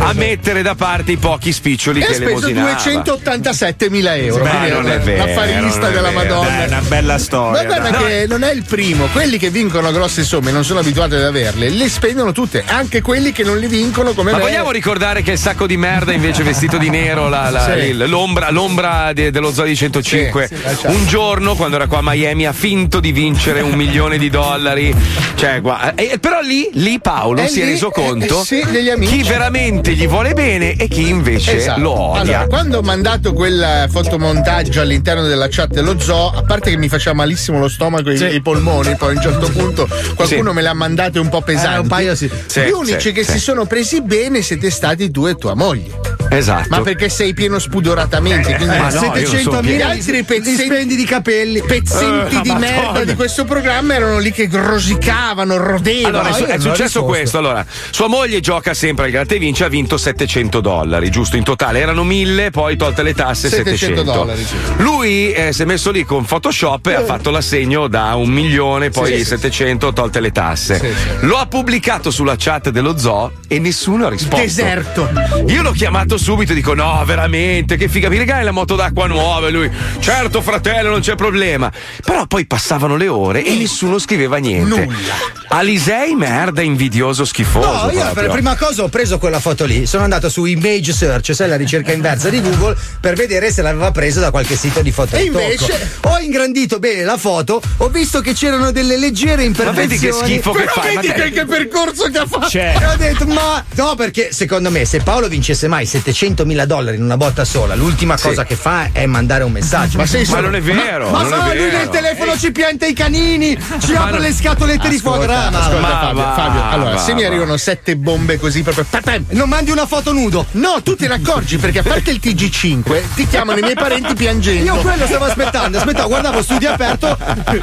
a mettere da parte i pochi spiccioli E ha che speso elemosinava. 287.000 euro. Beh, non è vero, affarista non è della vero. Madonna. È una bella Ma storia. guarda dai. che non è il primo, quelli che che vincono grosse somme e non sono abituati ad averle, le spendono tutte, anche quelli che non li vincono come Ma me. vogliamo ricordare che il sacco di merda invece vestito di nero, la- la- Sì. il- l'ombra, l'ombra de- dello Zoo di 105, Sì, sì, un giorno quando era qua a Miami ha finto di vincere un milione di dollari. Cioè, gua- eh, però lì, lì Paolo Eh, si è lì, reso eh, conto eh, amici. chi veramente gli vuole bene e chi invece Esatto. lo odia. Allora, quando ho mandato quel eh, fotomontaggio all'interno della chat dello zoo, a parte che mi faceva malissimo lo stomaco e i polmoni, poi un certo punto qualcuno Sì. me le ha mandate un po' pesanti. Eh, un paio sì. Sì, Gli unici che si sono presi bene siete stati tu e tua moglie. Esatto. Ma perché sei pieno spudoratamente? Quindi no, non sono 700.000 gli pieno. altri spendi di capelli. pezzenti Eh, di Madonna. merda di questo programma erano lì che rosicavano, rodevano. Allora, è, è successo questo. Allora, sua moglie gioca sempre al gratta e vince, ha vinto 700 dollari, giusto? In totale erano 1000, poi tolte le tasse 700 700. dollari, sì. Lui eh, si è messo lì con Photoshop e ha fatto l'assegno da un milione, poi sì. 700 tolte le tasse. Sì, sì. Lo ha pubblicato sulla chat dello zoo e nessuno ha risposto. Deserto. Io l'ho chiamato subito e dico: No, veramente, che figa, mi regali la moto d'acqua nuova? E lui, certo, fratello, non c'è problema. Però poi passavano le ore e nessuno scriveva niente. Nulla. Alisei, merda, invidioso, schifoso. No, io per proprio. prima cosa ho preso quella foto lì, sono andato su image search, sai la ricerca inversa di Google, per vedere se l'aveva presa da qualche sito di foto. E di tocco. invece? ho ingrandito bene la foto, ho visto che c'erano delle leggere imperfezioni. vedi che schifo che fai, vedi ma che, che- percorso che ha fatto. Cioè, E ho detto, ma no, perché secondo me se Paolo vincesse mai 700 mila dollari in una botta sola, l'ultima cosa che fa è mandare un messaggio. Ma sei Ma non è vero. Ma non no, lui nel telefono ci pianta i canini, ci Ma apre non- le scatolette di foie gras. Ascolta, ascolta, Ma Fabio, va, Fabio, allora, va, se mi va. arrivano sette bombe così proprio. Non mandi una foto nudo. No, tu te ne accorgi perché a parte il TG5 ti chiamano i miei parenti piangendo. Io quello stavo aspettando, aspettavo, guardavo studio aperto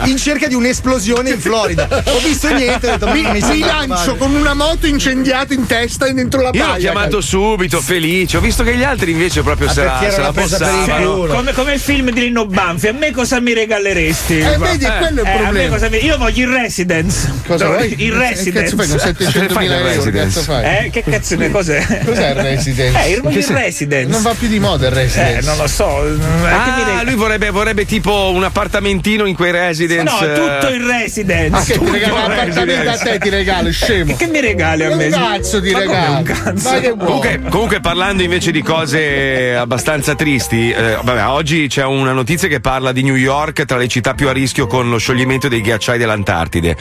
in cerca di un'esplosione in Florida. Ho visto niente, ho detto, mi, mi, mi lancio con una moto incendiata in testa e dentro la Io paglia. l'ho chiamato subito, felice. Ho visto che gli altri invece proprio Ah, se la, se la bossavano. come, come il film di Lino Banfi, a me cosa mi regalesteresti? Eh, vedi, quello è il Eh, problema. cosa mi- Io voglio il residence. Cosa No, vuoi? Il Che residence. cazzo fai con 700 fai euro? Che residence? cazzo fai? Eh, che cazzo ne cos'è? Cos'è il residence? Eh, il, Che il se- residence. Non va più di moda il Eh, residence. non lo so. Eh, che Ah, lui vorrebbe, vorrebbe tipo un appartamentino in quei residence. No, tutto il residence. Ah, che ti il l'appartamento a te, ti regalo, scemo. Che mi regali a Che me? cazzo ti Ma regalo? un cazzo? Ma che vuoi? Comunque, comunque, parlando invece di cose abbastanza tristi, eh, vabbè, oggi c'è una notizia che parla di New York tra le città più a rischio con lo scioglimento dei ghiacciai dell'Antartide.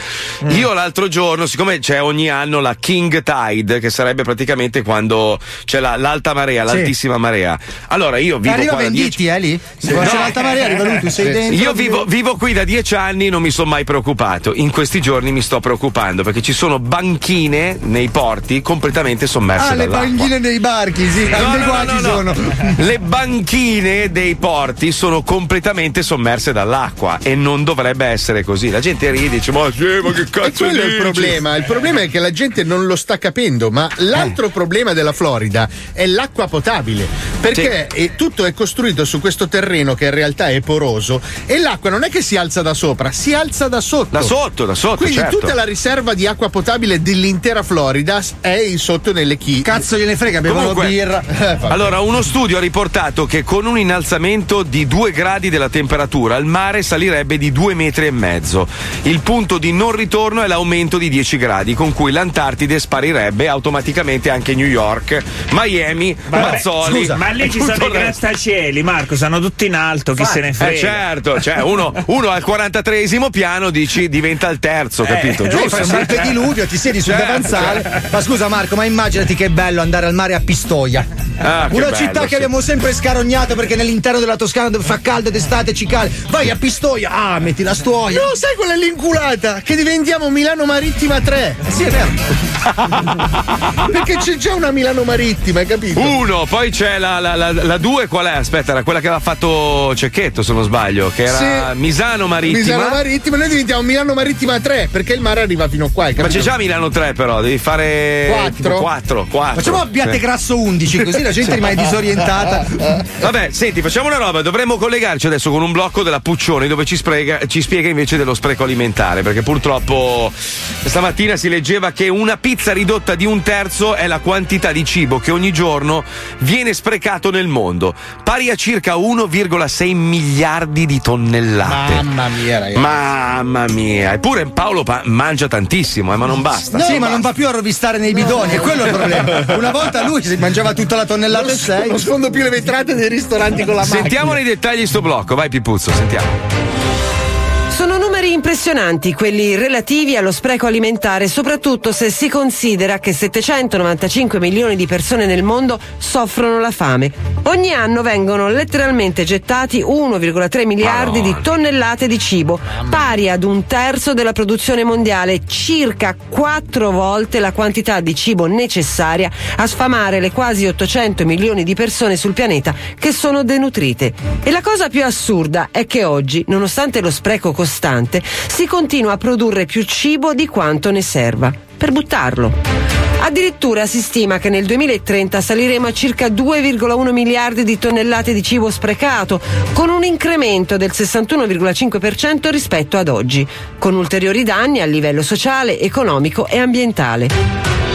Mm. Io l'altro giorno, siccome c'è ogni anno la King Tide, che sarebbe praticamente quando c'è la- l'alta marea, l'altissima marea. Allora io vivo Arriva qua da Venditti, dieci- eh lì? Quando c'è l'alta marea, arriva lui, tu sei Sì. dentro. Io vivo, vivo qui da dieci anni, non mi sono mai preoccupato. In questi giorni mi sto preoccupando perché ci sono banchine nei porti completamente sommerse Ah, le dall'acqua. banchine dei barchi, sì. No, no, qua no, ci no, no. sono. Le banchine dei porti sono completamente sommerse dall'acqua e non dovrebbe essere così. La gente ride e dice: Ma sì, ma che cazzo è il dici?" problema. Il problema è che la gente non lo sta capendo. Ma l'altro problema della Florida è l'acqua potabile. Perché eh, tutto è costruito su questo terreno che in realtà è poroso e l'acqua non è che si alza da sopra, si alza da sotto. Da sotto, da sotto, Quindi certo. tutta la riserva di acqua potabile dell'intera Florida è sotto nelle chi. Cazzo gliene frega, bevono Comunque, birra. Eh. Allora, uno studio ha riportato che con un innalzamento di 2 gradi della temperatura il mare salirebbe di 2 metri e mezzo. Il punto di non ritorno è l'aumento di 10 gradi, con cui l'Antartide sparirebbe automaticamente anche New York, Miami, Vabbè, Mazzoli. scusa, ma lì ci sono i grattacieli, Marco, sono tutti in alto, chi se ne frega. Eh certo, cioè uno, uno al 43 piano dici diventa il terzo, capito? Eh, Giusto? fai un bel pediluvio, ti siedi sul Certo, davanzale. certo. Ma scusa Marco, ma immaginati che bello andare al mare a Pistoia. Ah, che Una bello, città che sì. abbiamo sempre scarognato perché nell'interno della Toscana dove fa caldo d'estate ci cade. Vai a Pistoia, ah, metti la stuoia. No, sai quella è l'inculata? Che diventiamo Milano Marittima 3. Eh sì, è vero. Perché c'è già una Milano Marittima, hai capito? Uno, poi c'è la, la, la, la due, qual è? Aspetta, era quella che aveva fatto Cecchetto, se non sbaglio, che era Sì. Misano Marittima. Milano Marittima, noi diventiamo Milano Marittima 3 perché il mare arriva fino qua. hai Ma c'è già Milano 3 però, devi fare Quattro? 4, 4. Facciamo Abbiate Grasso 11, così la gente rimane disorientata. Vabbè, senti, facciamo una roba, dovremmo collegarci adesso con un blocco della Puccioni dove ci, sprega- ci spiega invece dello spreco alimentare, perché purtroppo stamattina si leggeva che una pizza ridotta di un terzo è la quantità di cibo che ogni giorno viene sprecato nel mondo, pari a circa 1,6 miliardi di tonnellate. Mamma mia, ragazzi. Mamma mia, eppure Paolo pa- mangia tantissimo, eh, ma non basta. sì, ma non va più a rovistare nei bidoni, è quello il problema. Una volta lui si mangiava tutta la tonnellata e sei. Non sfondo più le vetrate dei ristoranti con la macchina. Sentiamo nei dettagli sto blocco, vai Pipuzzo, sentiamo. Sono numeri impressionanti quelli relativi allo spreco alimentare, soprattutto se si considera che 795 milioni di persone nel mondo soffrono la fame. Ogni anno vengono letteralmente gettati 1,3 miliardi di tonnellate di cibo, pari ad un terzo della produzione mondiale, circa quattro volte la quantità di cibo necessaria a sfamare le quasi 800 milioni di persone sul pianeta che sono denutrite. E la cosa più assurda è che oggi, nonostante lo spreco costante, si continua a produrre più cibo di quanto ne serva, per buttarlo. Addirittura si stima che nel 2030 saliremo a circa 2,1 miliardi di tonnellate di cibo sprecato, con un incremento del 61,5% rispetto ad oggi, con ulteriori danni a livello sociale, economico e ambientale.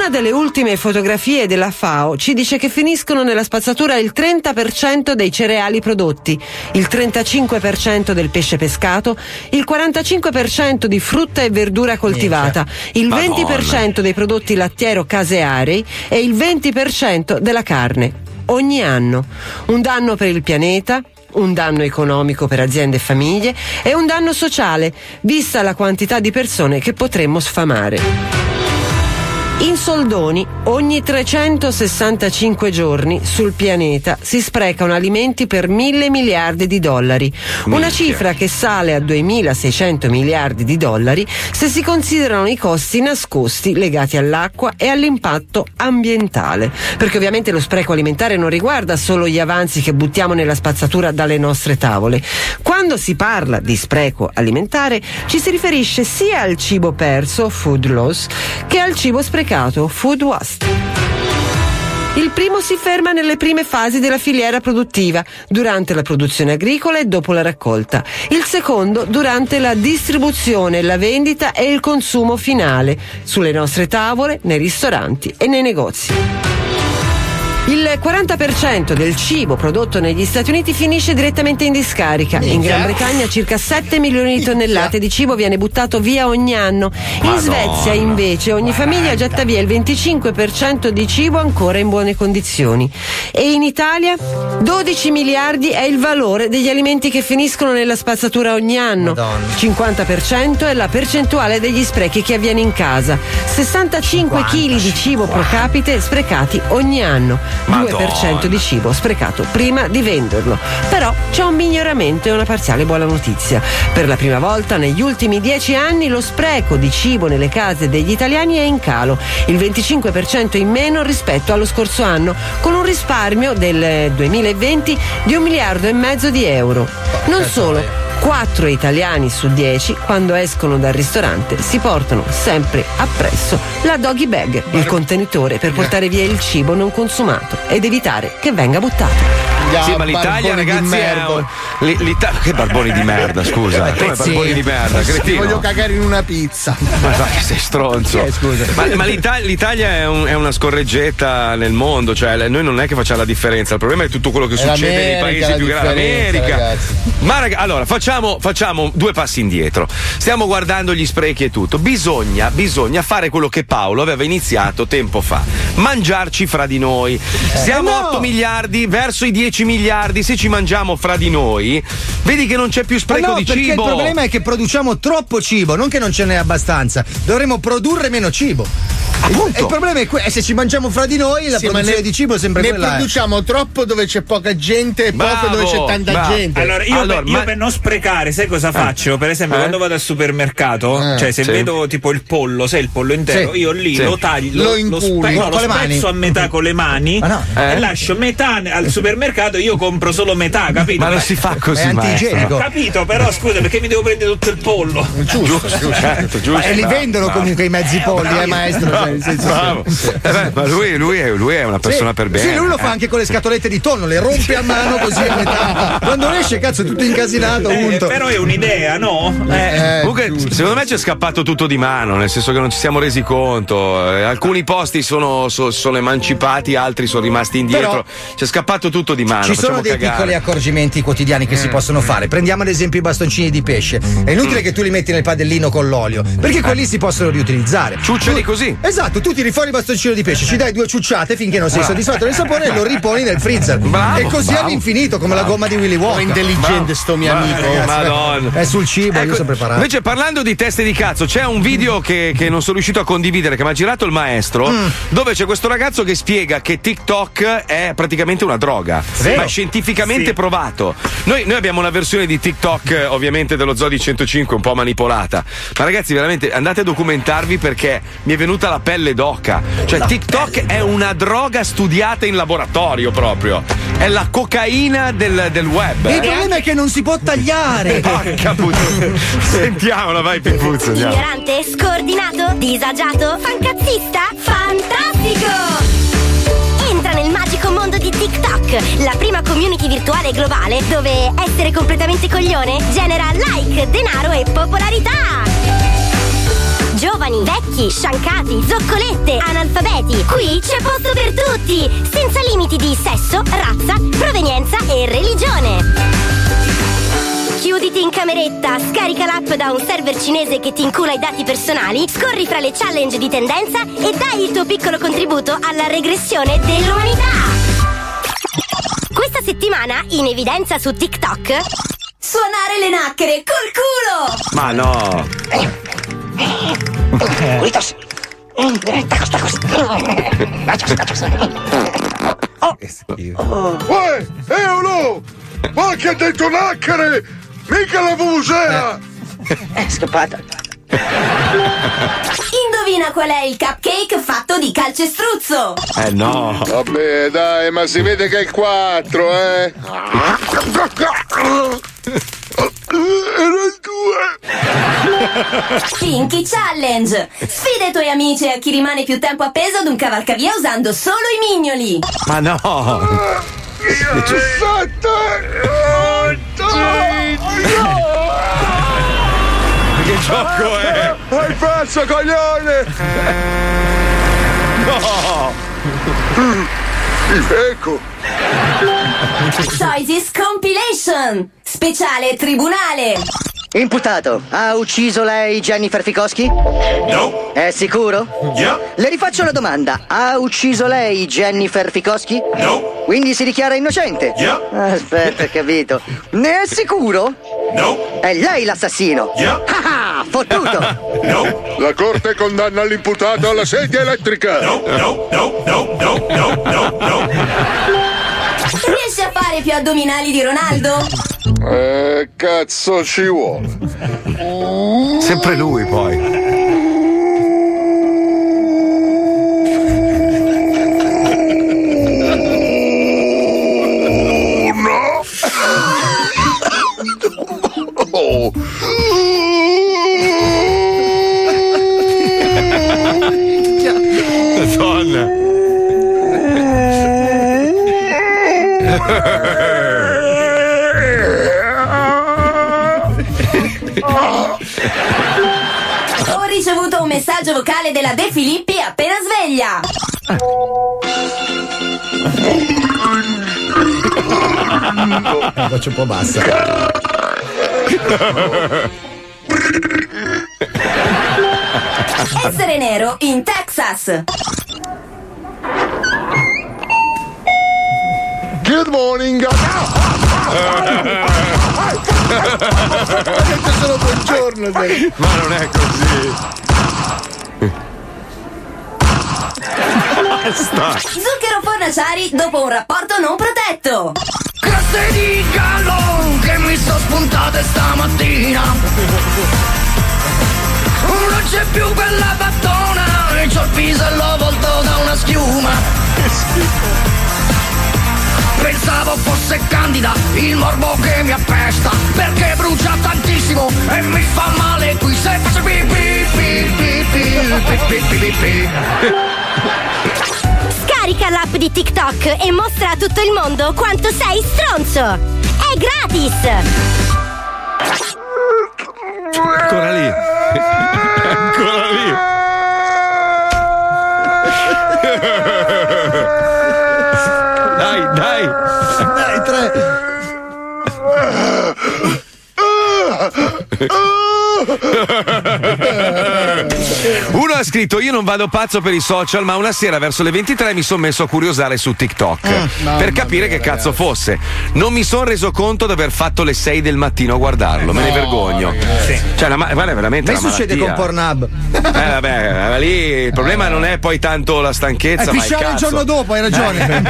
Una delle ultime fotografie della FAO ci dice che finiscono nella spazzatura il 30% dei cereali prodotti, il 35% del pesce pescato, il 45% di frutta e verdura coltivata, il Madonna. 20% dei prodotti lattiero-casearei e il 20% della carne. Ogni anno. Un danno per il pianeta, un danno economico per aziende e famiglie e un danno sociale, vista la quantità di persone che potremmo sfamare. In soldoni, ogni 365 giorni sul pianeta si sprecano alimenti per mille miliardi di dollari, una Minchia. cifra che sale a 2600 miliardi di dollari se si considerano i costi nascosti legati all'acqua e all'impatto ambientale. Perché ovviamente lo spreco alimentare non riguarda solo gli avanzi che buttiamo nella spazzatura dalle nostre tavole. Quando si parla di spreco alimentare ci si riferisce sia al cibo perso, food loss, che al cibo sprecato, food waste. Il primo si ferma nelle prime fasi della filiera produttiva, durante la produzione agricola e dopo la raccolta. Il secondo durante la distribuzione, la vendita e il consumo finale, sulle nostre tavole, nei ristoranti e nei negozi. Il 40% del cibo prodotto negli Stati Uniti finisce direttamente in discarica. In Minchia. Gran Bretagna circa 7 milioni di tonnellate di cibo viene buttato via ogni anno. In Madonna. Svezia invece ogni famiglia getta via il 25% di cibo ancora in buone condizioni. E in Italia 12 miliardi è il valore degli alimenti che finiscono nella spazzatura ogni anno. 50% è la percentuale degli sprechi che avviene in casa. 65 kg di cibo pro capite sprecati ogni anno. 2% di cibo sprecato prima di venderlo. Però c'è un miglioramento e una parziale buona notizia. Per la prima volta negli ultimi 10 anni lo spreco di cibo nelle case degli italiani è in calo, il 25% in meno rispetto allo scorso anno, con un risparmio del 2020 di un miliardo e mezzo di euro. Non solo. 4 italiani su 10 quando escono dal ristorante si portano sempre appresso la doggy bag, il contenitore per portare via il cibo non consumato ed evitare che venga buttato. Sì, ma l'Italia, ragazzi, è un- l'Ita- che barboni di merda, scusa. Come barboni di merda, Sì, cretino. Voglio cagare in una pizza. Ma dai, sei stronzo. Sì. Ma, ma l'Italia, l'Italia è, un- è una scorreggetta nel mondo, cioè noi non è che facciamo la differenza, il problema è tutto quello che succede nei paesi più grandi. L'America. ragazzi. Ma raga, allora facciamo, facciamo due passi indietro. Stiamo guardando gli sprechi e tutto. Bisogna, bisogna fare quello che Paolo aveva iniziato tempo fa: mangiarci fra di noi. Siamo Eh no. 8 miliardi verso i 10 miliardi. Se ci mangiamo fra di noi, vedi che non c'è più Ma spreco no, di perché cibo. il problema è che produciamo troppo cibo, non che non ce n'è abbastanza. Dovremmo produrre meno cibo. Il, il problema è que- è se ci mangiamo fra di noi, la Sì, ma produzione ne- di cibo è sempre ne quella. eh. produciamo troppo dove c'è poca gente e poco dove c'è tanta gente. Allora, io, per, io per non sprecare, sai cosa faccio? Per esempio, Eh? quando vado al supermercato, Eh, cioè se sì. vedo tipo il pollo, sai il pollo intero, Sì. io lì Sì. lo taglio, Lo lo, spe- no, lo le mani? spezzo a metà con le mani Ma no. e Eh? lascio metà al supermercato mercato io compro solo metà, capito? Ma non si fa così, È antigenico. Ho capito, però scusa, perché mi devo prendere tutto il pollo? Giusto, giusto, certo, giusto. Ma- e li vendono Bravo. comunque i mezzi polli, eh, maestro. cioè, nel senso- Bravo. Eh beh, ma lui, lui è, lui è una persona Sì, per bene. Sì, lui lo fa eh. anche con le scatolette di tonno, le rompe a mano così a metà. Quando esce, cazzo, è tutto incasinato, Eh, però è un'idea, no? Eh, Comunque, secondo me ci è scappato tutto di mano, nel senso che non ci siamo resi conto. Alcuni posti sono, so- sono emancipati, altri sono rimasti indietro. C'è scappato tutto di mano. Ci sono dei cagare. piccoli accorgimenti quotidiani che si Mm. possono fare. Prendiamo ad esempio i bastoncini di pesce. È inutile che tu li metti nel padellino con l'olio, perché quelli si possono riutilizzare. Ciucciali Tu- così. Esatto, tu tiri fuori il bastoncino di pesce, ci dai due ciucciate finché non sei Ah. soddisfatto del sapore e lo riponi nel freezer. Bravo, e così bravo. all'infinito, come la Bravo. gomma di Willy Wonka. Oh, intelligente sto mio Ma- amico. ragazzi, Madonna. È sul cibo, io Ecco, sono preparato. Invece, parlando di teste di cazzo, c'è un video che, che non sono riuscito a condividere, che mi ha girato il maestro, Mm. dove c'è questo ragazzo che spiega che TikTok è praticamente una droga, Vero. ma scientificamente Sì. provato. Noi, noi abbiamo una versione di TikTok, eh, ovviamente dello Zodi 105, un po' manipolata. Ma ragazzi, veramente andate a documentarvi perché mi è venuta la pelle d'oca. Cioè, TikTok è una droga studiata in laboratorio proprio. È la cocaina del, del web. Il eh. problema è che non si può tagliare. Porca puttana. Sentiamola, vai Pipuzzo. Ignorante, scordinato, disagiato, fancazzista, fantastico! Di TikTok, la prima community virtuale globale dove essere completamente coglione genera like, denaro e popolarità! Giovani, vecchi, sciancati, zoccolette, analfabeti. Qui c'è posto per tutti, senza limiti di sesso, razza, provenienza e religione. Chiuditi in cameretta, scarica l'app da un server cinese che ti incula i dati personali, scorri fra le challenge di tendenza e dai il tuo piccolo contributo alla regressione dell'umanità. Questa settimana, in evidenza su TikTok, suonare le nacchere col culo! Ma no. Uè, Eolo! Ma che ha detto nacchere! Mica la vuvuzela! È scappata. Indovina qual è il cupcake fatto di calcestruzzo? Eh no. Vabbè, dai, ma si vede che è il 4, eh! Era il 2! Pinky Challenge! Sfida i tuoi amici a chi rimane più tempo appeso ad un cavalcavia usando solo i mignoli! Ma no. 17! 8! Che gioco è? Hai perso, coglione! No. Ecco! Choices Compilation! Speciale Tribunale! Imputato, ha ucciso lei Jennifer Fikowski? No! È sicuro? Yeah! Le rifaccio la domanda. Ha ucciso lei Jennifer Fikowski? No! Quindi si dichiara innocente? Yeah. Aspetta, capito. Ne è sicuro? No! È lei l'assassino? Yeah. Ah, ah, fottuto! No! La corte condanna l'imputato alla sedia elettrica! No, no, no, no, no, no, no, no! Riesci a fare più addominali di Ronaldo? Eh, cazzo ci vuole? Sempre lui poi. Oh. Madonna. Ho ricevuto un messaggio vocale della De Filippi appena sveglia! Faccio un po' bassa. Essere nero in Texas! Good morning! Ha detto solo buongiorno. dai. Ma non è così. Basta. Zucchero Fornaciari dopo un rapporto non protetto! Grazie di gallo che mi sto spuntate stamattina Non c'è più quella battona E c'ho il pisello volto da una schiuma Pensavo fosse candida il morbo che mi appesta Perché brucia tantissimo e mi fa male qui Se faccio pipì pipì pipì pipì pipì Scarica l'app di TikTok e mostra a tutto il mondo quanto sei stronzo! È gratis! Ancora lì. Ancora lì. Dai, dai. Dai, tre. Uno ha scritto: Io non vado pazzo per i social, ma una sera verso le 23 mi sono messo a curiosare su TikTok per capire che cazzo fosse. Non mi sono reso conto di aver fatto le 6 del mattino a guardarlo, me ne vergogno. Cioè, la, ma- guarda, veramente una succede malattia. con Pornhub. Eh, vabbè, lì il problema non è poi tanto la stanchezza, Eh, ma il il giorno dopo, hai ragione.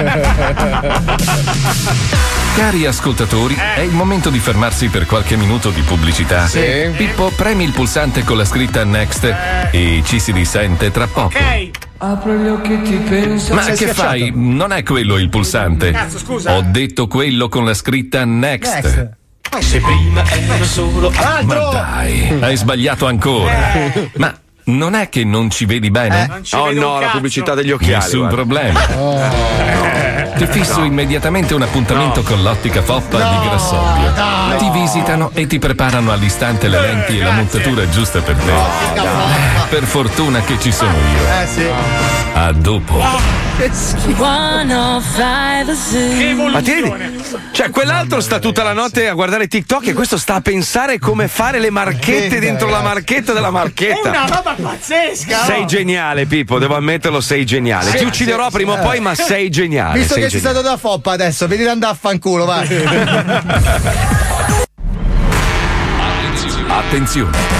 Cari ascoltatori, è il momento di fermarsi per qualche minuto di pubblicità. Sì. Pippo, premi il pulsante con la scritta Next e ci si risente tra poco. Apro gli occhi e ti penso Ma che fai? Non è quello il pulsante. Cazzo, scusa. Ho detto quello con la scritta Next. Se prima era solo Ma dai, hai sbagliato ancora. Ma non è che non ci vedi bene? Oh no, la pubblicità degli occhiali. Nessun guarda. problema. Ti fisso immediatamente un appuntamento con l'ottica foppa di Grassobbio. dai. Ti visitano e ti preparano all'istante le lenti e la montatura giusta per te. Eh, Per fortuna che ci sono io. Eh sì. A dopo. Ma ti rendi? Cioè, quell'altro sta tutta la notte a guardare TikTok e questo sta a pensare come fare le marchette dentro la marchetta della È una marchetta. roba pazzesca! Sei oh. geniale, Pippo, devo ammetterlo, sei geniale. Sì, Ti ucciderò sì, prima o sì. poi, ma sei geniale. Visto sei che sei geniale. stato da foppa adesso, vedi di andare a fanculo, vai. Attenzione!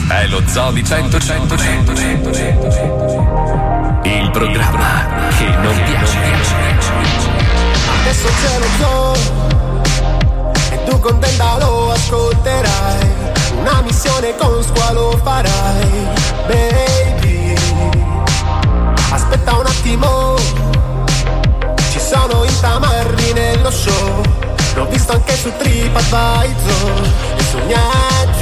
è lo Zoo di 100 100 100 100 100 Il programma che non piace. Adesso c'è lo zoo. E tu contenta lo ascolterai. Una missione con squalo farai. Baby Aspetta un attimo. Ci sono i tamarri nello show. L'ho visto anche su TripAdvisor. E su Netflix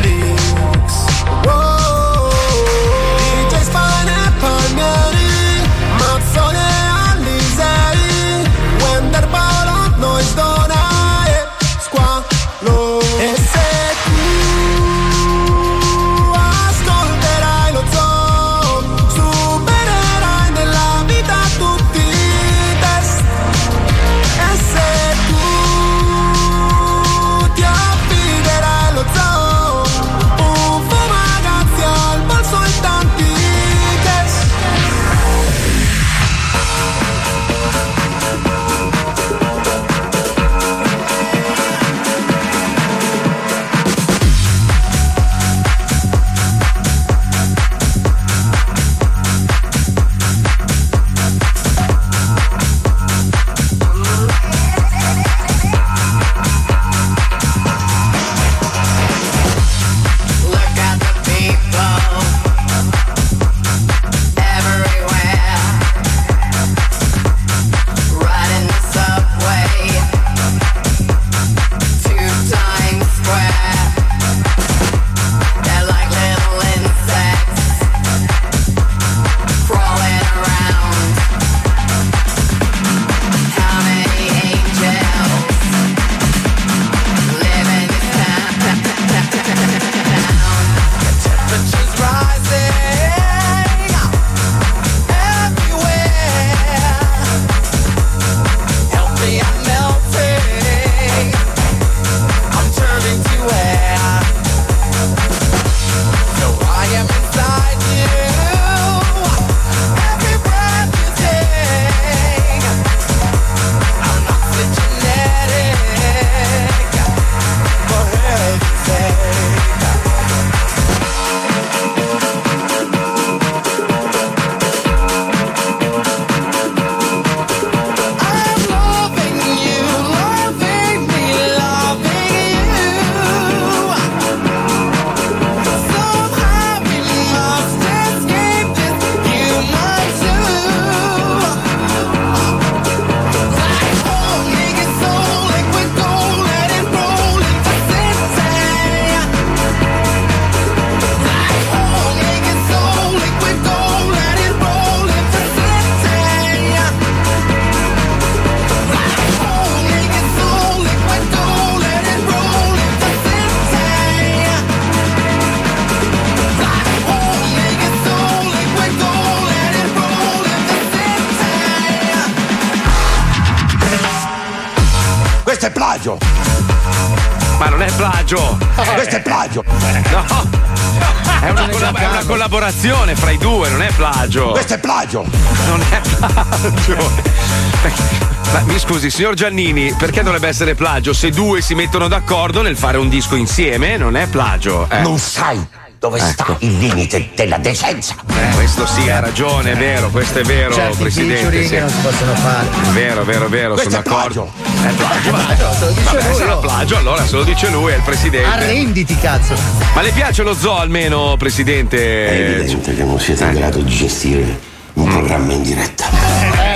collaborazione fra i due, non è plagio. Questo è plagio. Non è plagio. Ma mi scusi, signor Giannini, perché dovrebbe essere plagio? Se due si mettono d'accordo nel fare un disco insieme, non è plagio. Eh. Non sai dove sta il limite della decenza. Eh, questo sì, ha ragione, è vero, questo è vero, Certi Presidente. Sì. che non si possono fare. È vero, vero, vero, Questo sono è d'accordo. È plagio, ma se lo dice Vabbè, lui, sarà oh. plagio, allora se lo dice lui, è il presidente. Arrenditi, cazzo. Ma le piace lo zoo almeno, presidente? È evidente che non siete in grado di gestire un programma in diretta.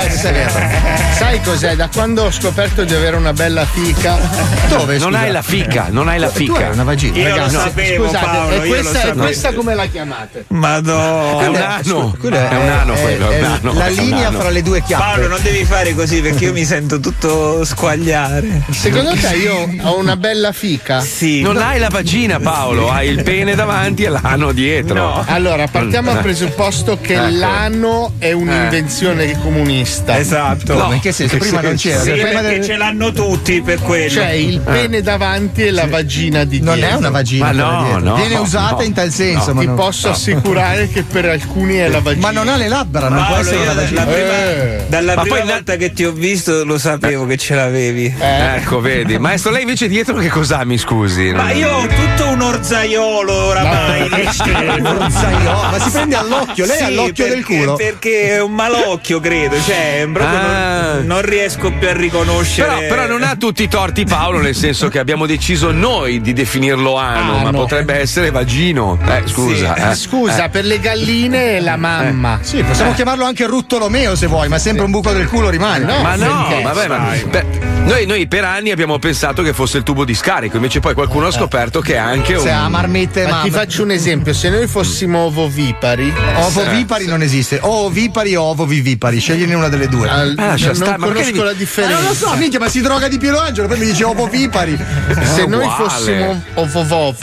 Eh, sì. Sai cos'è? Da quando ho scoperto di avere una bella fica. Dove? Non scusa? hai la fica, non hai la Tu fica. hai una vagina. Io lo Ragazzi, sapevo, scusate, Paolo, e io lo questa, e questa come la chiamate? Madonna. È un nano. È un nano quello, è un nano. La è linea fra le due chiappe. Paolo, non devi fare così perché io mi sento tutto squagliare. Secondo te io ho una bella fica? Sì. Non hai la vagina, Paolo, hai il pene davanti e l'ano dietro. Allora, partiamo Eh. dal presupposto che Ecco. l'ano è un'invenzione comunista. Esatto. No, che senso? Prima non c'era. Sì, Prima perché del- ce l'hanno tutti per quello. C'è il pene davanti e la vagina di Non dietro. è una vagina. No, no, Viene usata no. in tal senso. Ti ma non- posso assicurare che per alcuni è la vagina. Ma non ha le labbra, non può essere una dalla vagina. prima, Eh. dalla Ma prima poi volta che ti ho visto lo sapevo che ce l'avevi. Ecco, vedi. Maestro, lei invece dietro che cos'ha, mi scusi? Ma io ho tutto un orzaiolo oramai. di schifo. Orzaio, ma si prende all'occhio, lei Sì, ha l'occhio del culo. Perché è un malocchio, credo. Cioè, proprio Ah. non, non riesco più a riconoscere. Però, però non ha tutti i torti Paolo, nel senso che abbiamo deciso noi di definirlo ano, ma Ano. potrebbe essere vagino. Eh, scusa. Eh, eh. Scusa, per le galline è la mamma. Sì, possiamo chiamarlo anche Ruttolomeo se vuoi, ma sempre un buco del culo rimane. No, Ma no, perché? vabbè, ma beh, noi, noi per anni abbiamo pensato che fosse il tubo di scarico, invece poi qualcuno ha scoperto che è anche Se ha un. marmette, Ma ti faccio un esempio, se noi fossimo ovovipari, Ovovipari non esiste. O ovipari o ovovivipari, scegliene una delle due. al- Ah, lascia non stare, ma conosco perché devi- la Ma differenza. non lo so, minchia, ma si droga di Piero Angelo, poi mi dice ovovipari. Se noi uguale. fossimo ovovov,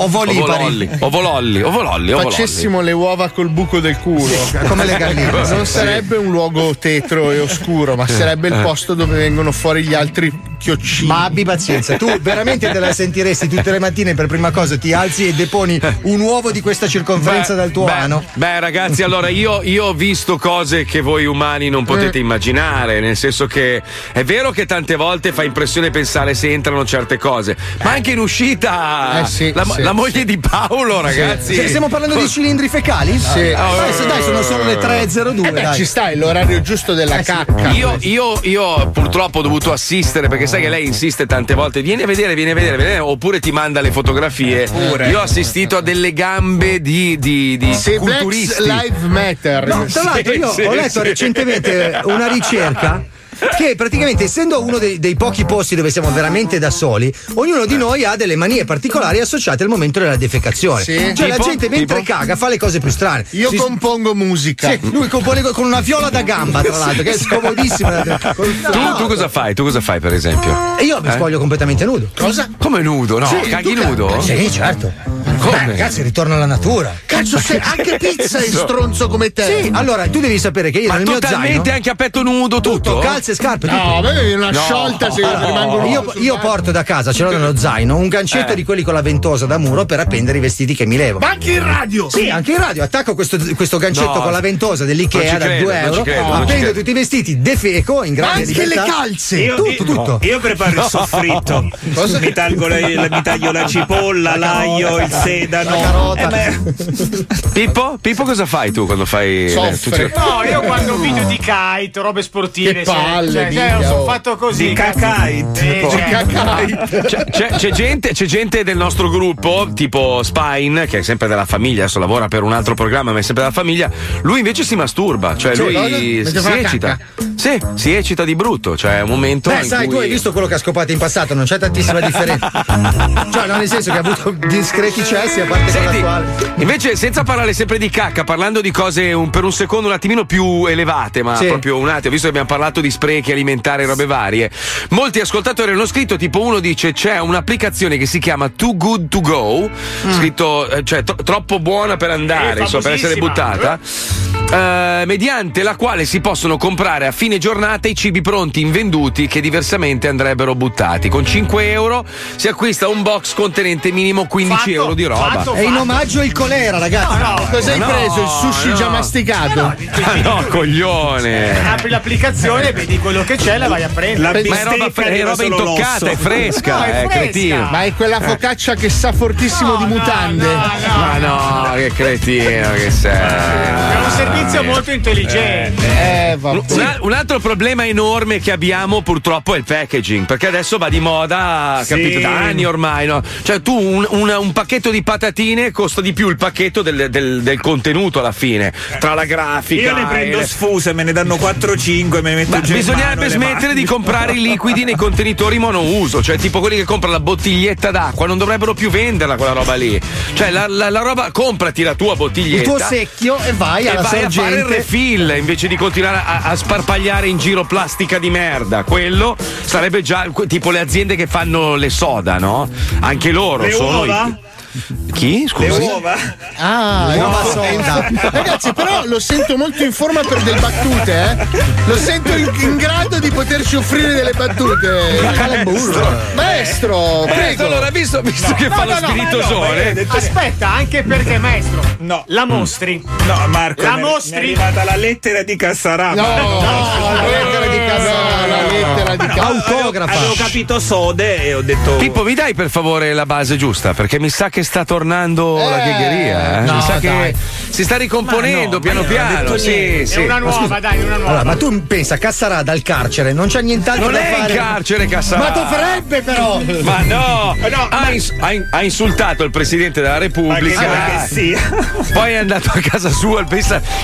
Ovolipari. Ovololli, ovololli, ovololli, ovololli. facessimo le uova col buco del culo, come le galline. non Sì. sarebbe un luogo tetro e oscuro, ma sarebbe il posto dove vengono fuori gli altri chioccini. Ma abbi pazienza, tu veramente te la sentiresti tutte le mattine per prima cosa ti alzi e deponi un uovo di questa circonferenza Beh, dal tuo beh, ano? Beh, ragazzi, allora io, io ho visto cose che voi umani non Mm. potete immaginare. Nel senso che è vero che tante volte fa impressione pensare se entrano certe cose, ma anche in uscita Eh, sì, la, sì, la moglie di Paolo, ragazzi. Se- Stiamo parlando di cilindri fecali? Sì. Dai, se- dai, sono solo le 3.02. Eh beh, dai. ci sta, è l'orario giusto della cacca. Io, io- io purtroppo ho dovuto assistere perché sai che lei insiste tante volte vieni a vedere, vieni a vedere, vieni a vedere", oppure ti manda le fotografie. Io ho assistito a delle gambe di, di, di Se Blacks culturisti. Live Matter. No, tra l'altro io sì, ho letto sì. recentemente una ricerca che praticamente essendo uno dei, dei pochi posti dove siamo veramente da soli, ognuno di noi ha delle manie particolari associate al momento della defecazione. Sì. Cioè la Tipo? gente mentre Tipo? caga fa le cose più strane. Io Si- compongo musica. Sì, lui compone con una viola da gamba, tra l'altro, che è scomodissima. Tu, tu cosa fai? Tu cosa fai, per esempio? Io mi Eh? spoglio completamente nudo. Cosa? Come nudo? No, Sì, caghi nudo? Sì, certo. Come? Beh, ragazzi, ritorno alla natura. Cazzo, se anche pizza è stronzo come te. Sì, allora tu devi sapere che io Ma nel mio totalmente zaino anche a petto nudo tutto? tutto, calze e scarpe, tutto. No, viene una No. sciolta se rimangono Io, io porto da casa, ce l'ho nello zaino, un gancetto Eh. di quelli con la ventosa da muro per appendere i vestiti che mi levo. Ma anche in radio! Sì, anche in radio attacco questo, questo gancetto No. con la ventosa dell'Ikea da credo, 2 non euro, credo, appendo tutti i vestiti, defeco in grande anche le libertà. calze! Io, Tutto, io- tutto. io preparo il soffritto. Mi, taglio la- mi taglio la cipolla, l'aglio, il sedano. La carota. Eh, beh, Pippo? Pippo cosa fai tu quando fai... Soffre. tu- No, io guardo video di kite, robe sportive. Che cioè, palle, cioè, cioè, sono oh. fatto così. Di cazzo. kite. Eh, cioè, C'è, c'è- c'è gente, c'è gente del nostro gruppo, tipo Spine, che è sempre della famiglia, adesso lavora per un altro programma, ma è sempre della famiglia. Lui invece si masturba, cioè cosa? lui si la eccita. Sì, si eccita di brutto, cioè è un momento. Beh, in sai, cui... tu hai visto quello che ha scopato in passato, non c'è tantissima differenza. cioè, no, nel senso che ha avuto discreti successi a parte Senti, invece, senza parlare sempre di cacca, parlando di cose un- per un secondo un attimino più elevate, ma Sì. proprio un attimo, visto che abbiamo parlato di sprechi alimentari e robe varie, molti ascoltatori hanno scritto, tipo uno dice c'è un'applicazione che si chiama Too Good To Go, scritto, eh, cioè tro- troppo buona per andare, insomma, per essere buttata, eh, mediante la quale si possono comprare a fine giornata i cibi pronti invenduti che diversamente andrebbero buttati. Con 5 euro si acquista un box contenente minimo 15 Fatto, euro di roba. fatto, È in omaggio il colera, ragazzi. No, no, Cosa hai no, preso? Il sushi no. già masticato? Ah, no, coglione. Apri l'applicazione, vedi quello che c'è la vai a prendere. Ma è roba, fre- è roba intoccata, è fresca, No, è eh, fresca. cretino. Ma è quella focaccia che sa fortissimo di mutande. Ma no, che cretino che sei. È un servizio molto intelligente. Eh, vabbè. Un, un altro problema enorme che abbiamo purtroppo è il packaging, perché adesso va di moda, Sì. capito, da anni ormai, no? Cioè tu un, un- un pacchetto di patatine costa di più il pacchetto del, del- del contenuto alla fine, tra la grafica Io ne prendo le- sfuse, me ne danno 4-5, me ne metto Ma già in bisognerebbe smettere di comprare i liquidi nei contenitori monouso, cioè tipo quelli che comprano la bottiglietta d'acqua, non dovrebbero più venderla quella roba lì. Cioè la, la- la roba, comprati la tua bottiglietta. Il tuo secchio e vai e alla vai a fare il refill invece di continuare a, a sparpagliare in giro plastica di merda. Quello sarebbe già tipo le aziende che fanno le soda, no? Anche loro Le sono. i- uova? Chi? Le Scusa. uova? Ah, Nuova no, sonda. Ragazzi, però lo sento molto in forma per delle battute, eh? Lo sento in, in grado di poterci offrire delle battute. Maestro, Eh, prego. allora, visto, visto che No, fa no, lo no, spiritosone. no, Aspetta, anche perché, maestro, No. la mostri. No, Marco, La è- mi è mostri? arrivata la lettera di Cassarama. No, la lettera di casa, la lettera di casa. Autografa. Avevo capito sode e ho detto. Pippo, mi dai per favore la base giusta? Perché mi sa che sta tornando la Eh, ghegheria. Eh? no, mi sa che dai. si sta ricomponendo Ma no, piano ma non piano. detto Sì, sì. È una Ma scusa. nuova, dai, una nuova. Allora, ma tu pensa, Cassarà dal carcere, non c'è nient'altro Non da è in fare. carcere, Cassarà. Ma dovrebbe però! Ma no, No, ha, ma- ins- ha in- ha insultato il presidente della Ma che Repubblica. vuoi che sia? Poi è andato a casa sua.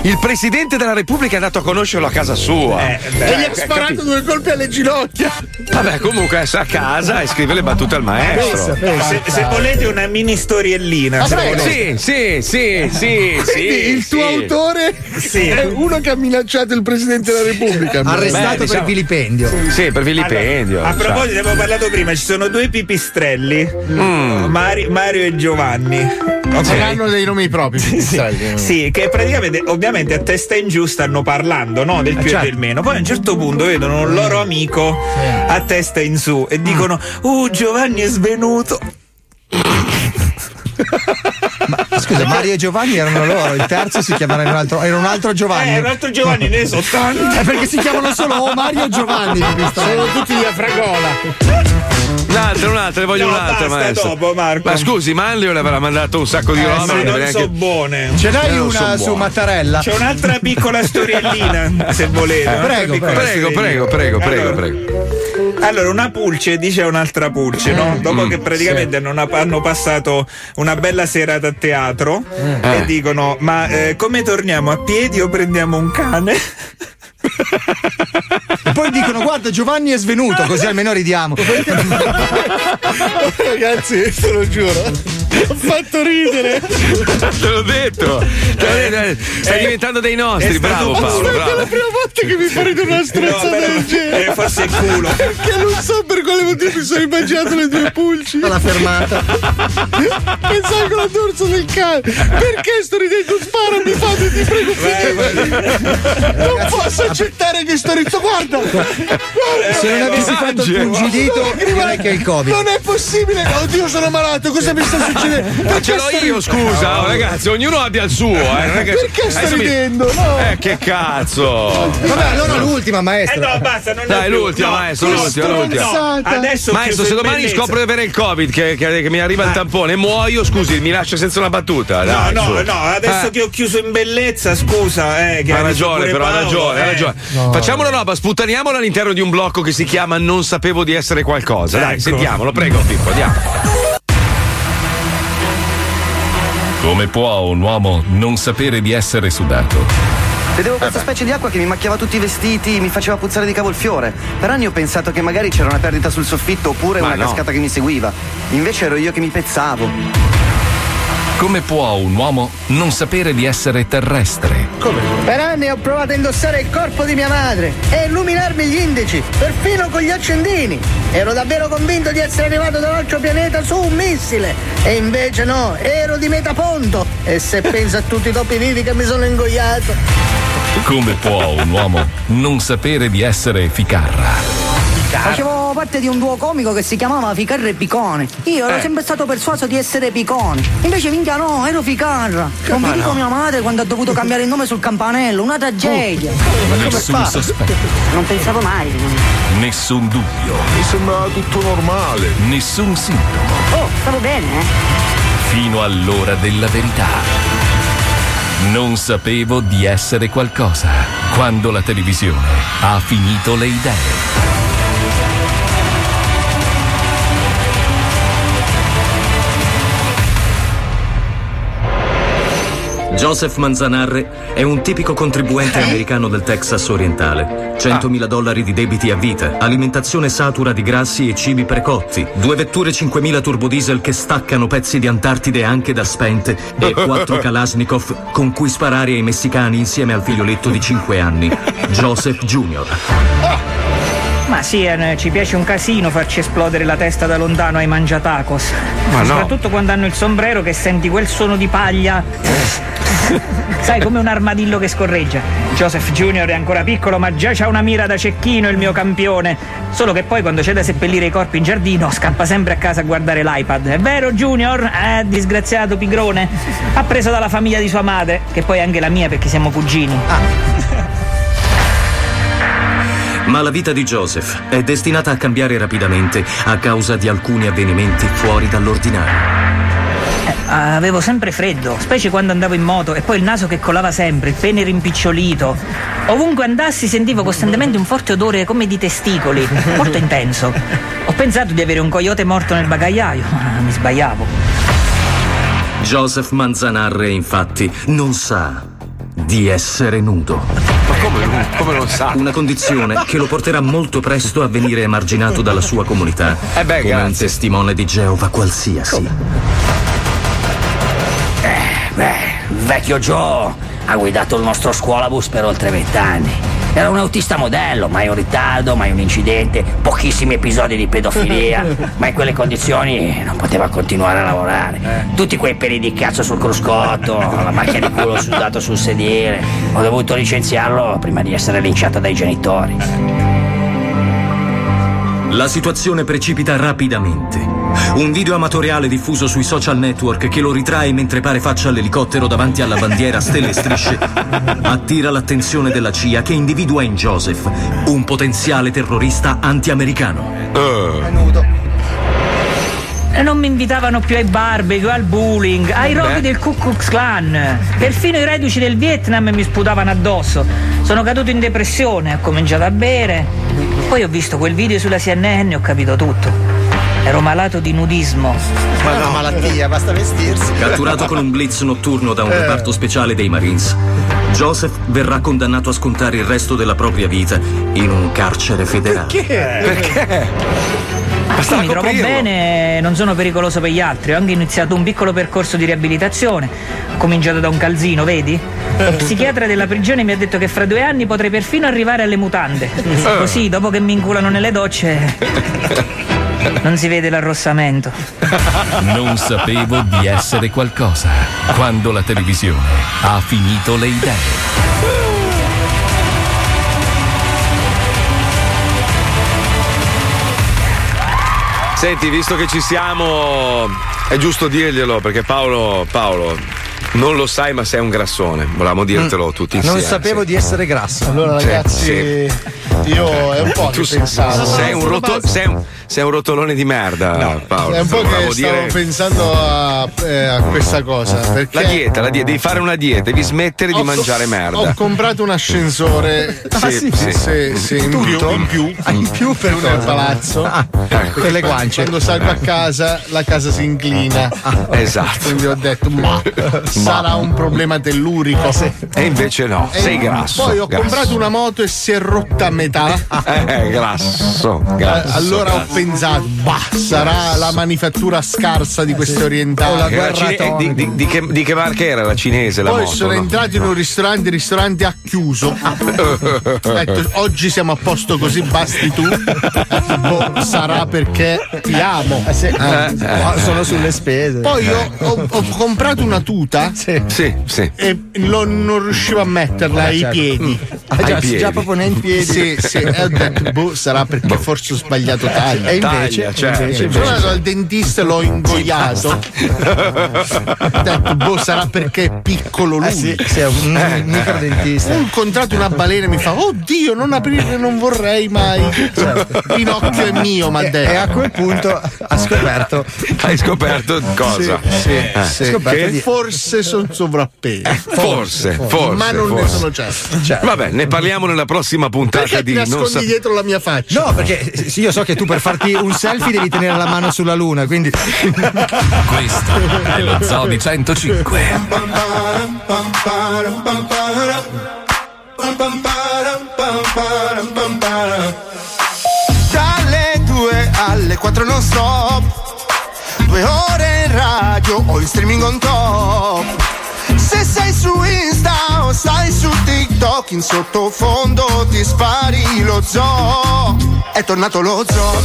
Il, presidente della Repubblica è andato a conoscerlo a casa sua. Eh, E beh, gli ha sparato due colpi alle ginocchia. Vabbè, comunque è a casa e scrive le battute al maestro. se, se volete una mini storiellina. volete. Sì, sì, sì, sì. Quindi sì, il tuo sì. autore Sì. è uno che ha minacciato il presidente della Repubblica. Arrestato Beh, diciamo- per vilipendio. Sì, per vilipendio. Allora, a cioè. proposito, abbiamo parlato prima, ci sono due pipistrelli, Mm. Mari- Mario e Giovanni. Non hanno dei nomi propri. pipistrelli. Sì, che praticamente, ovviamente a testa in giù stanno parlando, no? Del più certo. e del meno. Poi a un certo punto vedono un loro amico a testa in su e dicono: Uh, Giovanni è svenuto. Scusa, Mario e Giovanni erano loro, il terzo si chiamava un altro, era un altro Giovanni. Eh, un altro Giovanni ne so tanti. È perché si chiamano solo Mario o Giovanni. Sono tutti di Afragola. Un'altra, un'altra, ne voglio No, un'altra, basta, maestro. dopo, Marco. Ma scusi, Manlio le avrà mandato un sacco di Eh, roba. ma non non deve so neanche- buone. Ce Eh, so una su buone. Mattarella? C'è un'altra piccola storiellina, se volete. prego, Prego, prego, prego, prego, Allora, prego. Allora, una pulce dice a un'altra pulce, no? Dopo che praticamente non ha- hanno passato una bella serata a teatro Eh. e dicono: Ma eh, come torniamo a piedi o prendiamo un cane? E poi dicono: Guarda, Giovanni è svenuto, così almeno ridiamo. Ragazzi, te lo giuro. Ho fatto ridere. Te l'ho detto. Detto. Stai diventando dei nostri. Bravo Paolo, Aspetta, è la bravo. prima volta che mi fa ridere una stronzata però- del genere. eh, forse il culo. Perché non so per quale motivo mi sono immaginato le due pulci. Alla fermata. Pensavo con la dorso del cane. Perché sto ridendo? Sparami, fate, ti prego, finire. Non posso accettare che sto ridendo. Guarda, guarda. Se non avessi fatto il pungidito, che è il Covid. Non è possibile! Oddio, sono malato! Cosa mi sta succedendo? Ma Perché ce l'ho io, scusa, oh, ragazzi, ognuno abbia il suo. Eh. Perché mi- ridendo? No. Eh, che cazzo. Vabbè, allora l'ultima, Eh maestro. no, basta, non Dai, l'ultima, No, maestro, no, l'ultima, no, l'ultima. no. Adesso Maestro, se domani bellezza. scopro di avere il Covid, che, che- che mi arriva il tampone e muoio, scusi, mi lascia senza una battuta. No, Dai, no, su. no, adesso Eh. che ho chiuso in bellezza, scusa, eh, che Ha ha ragione, però ha Paolo, ragione, ha eh. ragione. Facciamo una roba, sputtaniamola all'interno di un blocco che si chiama Non sapevo di essere qualcosa. Dai, Ecco. sentiamolo, prego, Pippo, andiamo. Come può un uomo non sapere di essere sudato? Vedevo questa specie di acqua che mi macchiava tutti i vestiti, mi faceva puzzare di cavolfiore. Per anni ho pensato che magari c'era una perdita sul soffitto oppure Ma una no. cascata che mi seguiva. Invece ero io che mi pezzavo. Come può un uomo non sapere di essere terrestre? Per anni ho provato a indossare il corpo di mia madre e illuminarmi gli indici, perfino con gli accendini. Ero davvero convinto di essere arrivato da un altro pianeta su un missile. E invece no, ero di Metaponto. E se penso a tutti i topi vivi che mi sono ingoiato. Come può un uomo non sapere di essere ficarra? Facevo parte di un duo comico che si chiamava Ficarra e Picone. Io ero Eh. sempre stato persuaso di essere Picone. Invece minchia no, ero Ficarra. Non vi dico no. mia madre quando ha dovuto cambiare il nome sul campanello, una tragedia. Nessun sospetto, Non pensavo mai. nessun dubbio, Mi sembrava tutto normale. nessun sintomo, Oh, stavo bene, eh? fino all'ora della verità. Non sapevo di essere qualcosa quando la televisione ha finito le idee. Joseph Manzanarre è un tipico contribuente americano del Texas orientale. 100.000 dollari di debiti a vita, alimentazione satura di grassi e cibi precotti, due vetture 5.000 turbodiesel che staccano pezzi di Antartide anche da spente e quattro Kalashnikov con cui sparare ai messicani insieme al figlioletto di 5 anni, Joseph Jr. Ma sì, eh, ci piace un casino farci esplodere la testa da lontano ai mangiatacos. Ma no. Soprattutto quando hanno il sombrero che senti quel suono di paglia. Sai, come un armadillo che scorreggia. Joseph Junior è ancora piccolo, ma già c'ha una mira da cecchino il mio campione. Solo che poi quando c'è da seppellire i corpi in giardino, scappa sempre a casa a guardare l'iPad. È vero, Junior? Eh, disgraziato pigrone. Appreso dalla famiglia di sua madre, che poi è anche la mia perché siamo cugini. Ma la vita di Joseph è destinata a cambiare rapidamente a causa di alcuni avvenimenti fuori dall'ordinario. Avevo sempre freddo, specie quando andavo in moto e poi il naso che colava sempre, il pene rimpicciolito. Ovunque andassi sentivo costantemente un forte odore come di testicoli, molto intenso. Ho pensato di avere un coyote morto nel bagagliaio, ma mi sbagliavo. Joseph Manzanarre, infatti, non sa di essere nudo. Come, come non sa? Una condizione che lo porterà molto presto a venire emarginato dalla sua comunità Eh beh, come un grazie. testimone di Geova qualsiasi. Beh, il vecchio Joe ha guidato il nostro scuolabus per oltre vent'anni. Era un autista modello, mai un ritardo, mai un incidente, pochissimi episodi di pedofilia, ma in quelle condizioni non poteva continuare a lavorare. Tutti quei peli di cazzo sul cruscotto, la macchia di culo sudato sul sedile. Ho dovuto licenziarlo prima di essere linciato dai genitori. La situazione precipita rapidamente. Un video amatoriale diffuso sui social network che lo ritrae mentre pare faccia l'elicottero davanti alla bandiera stelle e strisce attira l'attenzione della CIA che individua in Joseph un potenziale terrorista anti-americano. E non mi invitavano più ai barbecue, al bowling, ai roghi del Ku Klux Klan. Perfino i reduci del Vietnam mi sputavano addosso. Sono caduto in depressione, ho cominciato a bere. Poi ho visto quel video sulla CNN e ho capito tutto. Ero malato di nudismo. Ma è una malattia, basta vestirsi. Catturato con un blitz notturno da un Eh. reparto speciale dei Marines, Joseph verrà condannato a scontare il resto della propria vita in un carcere federale. Perché? Sì, mi trovo bene, non sono pericoloso per gli altri. Ho anche iniziato un piccolo percorso di riabilitazione. Ho cominciato da un calzino, vedi? Lo psichiatra della prigione mi ha detto che fra due anni potrei perfino arrivare alle mutande. Così, dopo che mi inculano nelle docce, non si vede l'arrossamento. Non sapevo di essere qualcosa quando la televisione ha finito le idee. Senti, visto che ci siamo, è giusto dirglielo perché Paolo, Paolo, non lo sai, ma sei un grassone. Volevamo dirtelo tutti insieme. Non sapevo sì. di essere grasso. Allora, Sì, ragazzi, sì. Io è un po' Tu che pensavo. sei un, roto- sei un- sei un rotolone di merda, Paolo. È un po' che stavo dire- pensando a, eh, a questa cosa. Perché La dieta, la dieta, devi fare una dieta, devi smettere di Ho co- mangiare merda. Ho comprato un ascensore Ah, sì? sì, sì, sì, in più, in più, Ah, in più per nel cosa? palazzo. Ah, per le guance. Quando salgo a casa, la casa si inclina. Esatto. Quindi ho detto, ma sarà un problema tellurico. E invece no, E sei grasso. Poi ho grasso. comprato una moto e si è rotta a metà. Eh, grasso. Eh, grasso allora ho grasso. pensato, bah, sarà la manifattura scarsa di questi orientali. Che era cine- di, di- di che, di che marca era la cinese? La Poi moto, sono no? entrati in un ristorante, il ristorante ha chiuso. Ho detto, oggi siamo a posto così, basti tu. Boh, sarà perché ti amo. sì. Eh. No, sono sulle spese. Poi ho, ho- ho comprato una tuta Sì, sì. e lo- non riuscivo a metterla ai certo. piedi. Ah, già, Ai piedi. già proprio nei piedi. Sì, sì. E ho detto, boh, sarà perché forse ho sbagliato taglia. E invece? Taglia, certo, Invece, invece. sono al dentista e l'ho ingoiato. ho detto, boh, sarà perché è piccolo lui. Eh sì, sì, è un Eh. microdentista. Ho incontrato una balena e mi fa: Oddio, non aprire, non vorrei mai. Pinocchio è mio, ma E, e a quel punto ha scoperto. Hai scoperto cosa? Sì, sì, Eh. sì. Che- Che forse sono sovrappeso. Forse, forse. Ma non ne forse. sono certo. Vabbè, ne parliamo nella prossima puntata Perché di non nascondi sa- dietro la mia faccia? No, perché sì, io so che tu per farti un selfie devi tenere la mano sulla luna, quindi. Questo è lo Zoo di 105. Dalle 2 alle 4 non stop Due ore in radio o in streaming on top Se sei su Insta o stai su TikTok In sottofondo ti spari lo zoo. È tornato lo zoo.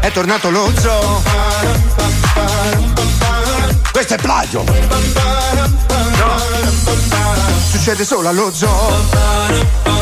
È tornato lo zoo. Questo è plagio. Succede solo allo zoo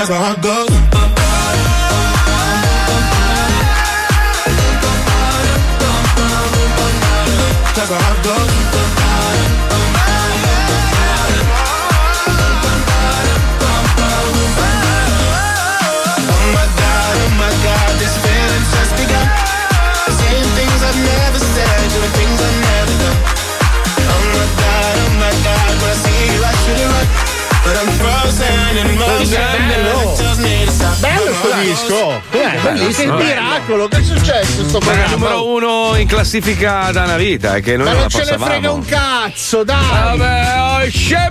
that's my I I go. Bello. Sto disco! Com'è? Bellissimo! Che miracolo! Che è successo sto programma? numero uno in classifica da una vita, è che noi Ma non non ce ne frega un cazzo, dai! Vabbè, oh, scemo!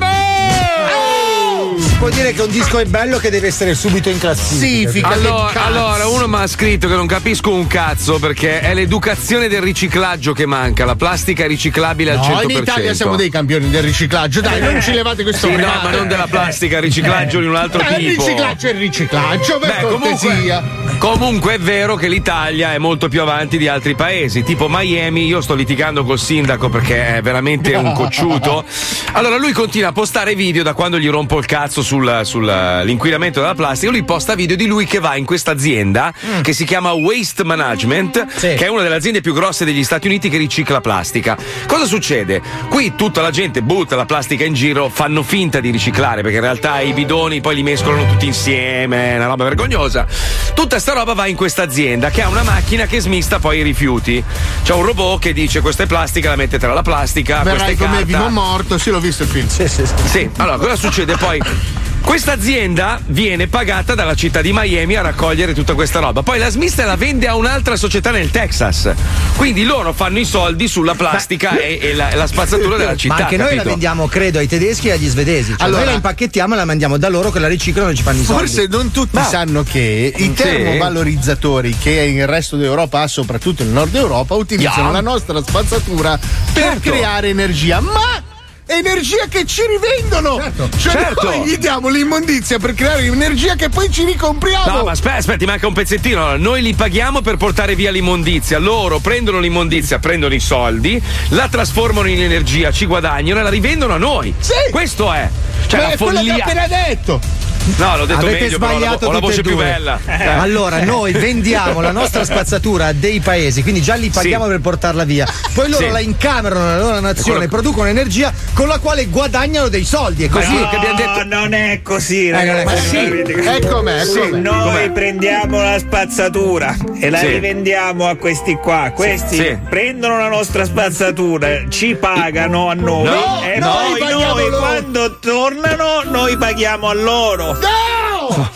Si può dire che un disco è bello che deve essere subito in classifica. Allora, allora, uno mi ha scritto che non capisco un cazzo perché è l'educazione del riciclaggio che manca, la plastica riciclabile al No, 100%. in Italia siamo dei campioni del riciclaggio, dai, non ci levate questo Sì, no, ma non della plastica, riciclaggio di un altro Eh, tipo. Il riciclaggio è il riciclaggio, per Beh, cortesia. comunque, comunque è vero che l'Italia è molto più avanti di altri paesi, tipo Miami. Io sto litigando col sindaco perché è veramente un cocciuto. Allora lui continua a postare video da quando gli rompo il cazzo cazzo sul- sull'inquinamento della plastica, lui posta video di lui che va in questa azienda Mm. che si chiama Waste Management, che è una delle aziende più grosse degli Stati Uniti che ricicla plastica. Cosa succede? Qui tutta la gente butta la plastica in giro, fanno finta di riciclare perché in realtà i bidoni poi li mescolano tutti insieme, è una roba vergognosa. Tutta sta roba va in questa azienda che ha una macchina che smista poi i rifiuti. C'è un robot che dice questa è plastica, la mette tra la plastica, questa Verrai è come carta. Vino Morto, sì, l'ho visto il film. Sì, sì, Sì, allora cosa succede poi? Questa azienda viene pagata dalla città di Miami a raccogliere tutta questa roba. Poi la smista la vende a un'altra società nel Texas. Quindi loro fanno i soldi sulla plastica e, e la, la spazzatura della città. Ma anche noi la capito? vendiamo, credo, ai tedeschi e agli svedesi. Cioè, Allora- noi la impacchettiamo e la mandiamo da loro che la riciclano e ci fanno i soldi. Forse non tutti sanno che i Sì. termovalorizzatori che il resto d'Europa ha, soprattutto il nord Europa, utilizzano Yeah. la nostra spazzatura per Certo. creare energia. Ma energia che ci rivendono! Cioè Certo. noi gli diamo l'immondizia per creare energia che poi ci ricompriamo! No, ma aspetta, aspetta, ti manca un pezzettino. Noi li paghiamo per portare via l'immondizia. Loro prendono l'immondizia, prendono i soldi, la trasformano in energia, ci guadagnano e la rivendono a noi. Sì. Questo è. Cioè, Ma la è quello che follia. ho appena detto! No, l'ho detto Avete meglio, però ho la, sbagliato ho la voce più bella. Eh, Allora, noi vendiamo la nostra spazzatura a dei paesi, quindi già li paghiamo Sì. per portarla via. Poi loro Sì. la incamerano nella loro nazione, Quello- producono energia con la quale guadagnano dei soldi. È così. No, non è così, Eh, non è ragazzi. così. capite? È com'è, è Sì, com'è. Noi Com'è? prendiamo la spazzatura e la Sì. rivendiamo a questi qua. Questi sì. prendono la nostra spazzatura, ci pagano a noi No, e noi poi noi loro. quando tornano noi paghiamo a loro.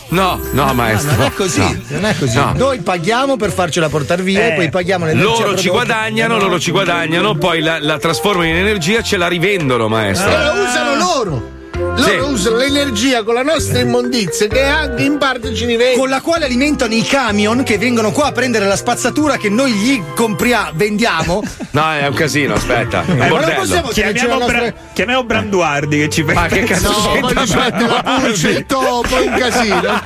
No, no, maestro. Non è così, No. non è così. No. Noi paghiamo per farcela portare via Eh. e poi paghiamo l'energia. Loro ci guadagnano, loro ci guadagnano, poi la, la trasformano in energia, ce la rivendono, maestro. E la usano loro! Loro Sì. usano l'energia con la nostra immondizia che anche in parte ci rivendono. Con la quale alimentano i camion che vengono qua a prendere la spazzatura che noi gli compriamo, vendiamo. No, è un casino, aspetta. Un ma non possiamo Chiamiamo, nostra- Bra- chiamiamo Branduardi che ci Ma che cazzo No, c'entra voglio mettere la Branduardi? pulce, il topo, un casino.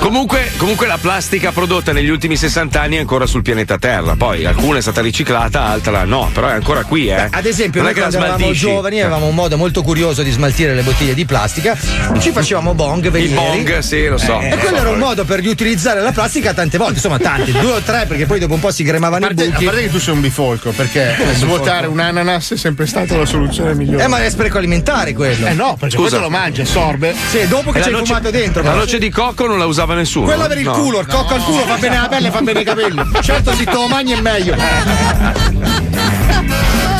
Comunque, comunque la plastica prodotta negli ultimi 60 anni è ancora sul pianeta Terra. Poi alcuna è stata riciclata, altra no, però è ancora qui, eh. Ad esempio, non noi è che la quando giovani avevamo un modo molto curioso di smaltire le bottiglie di plastica. Ci facevamo bong, Il velieri. bong, sì, lo so. E quello era un modo per riutilizzare la plastica tante volte, insomma tante, due o tre, perché poi dopo un po' si A cremavano i parte, a buchi. parte che tu sei un bifolco, perché svuotare un ananas è sempre stata la soluzione migliore. Eh, ma è spreco alimentare quello. Eh no, perché Scusa. questo lo mangia, sorbe. Sì, dopo che ci hai noce- fumato dentro. La noce di cocco non la usava nessuno. Quella per il No. culo, il cocco al culo fa bene la pelle e fa bene i capelli. Certo, se te lo mangi è meglio.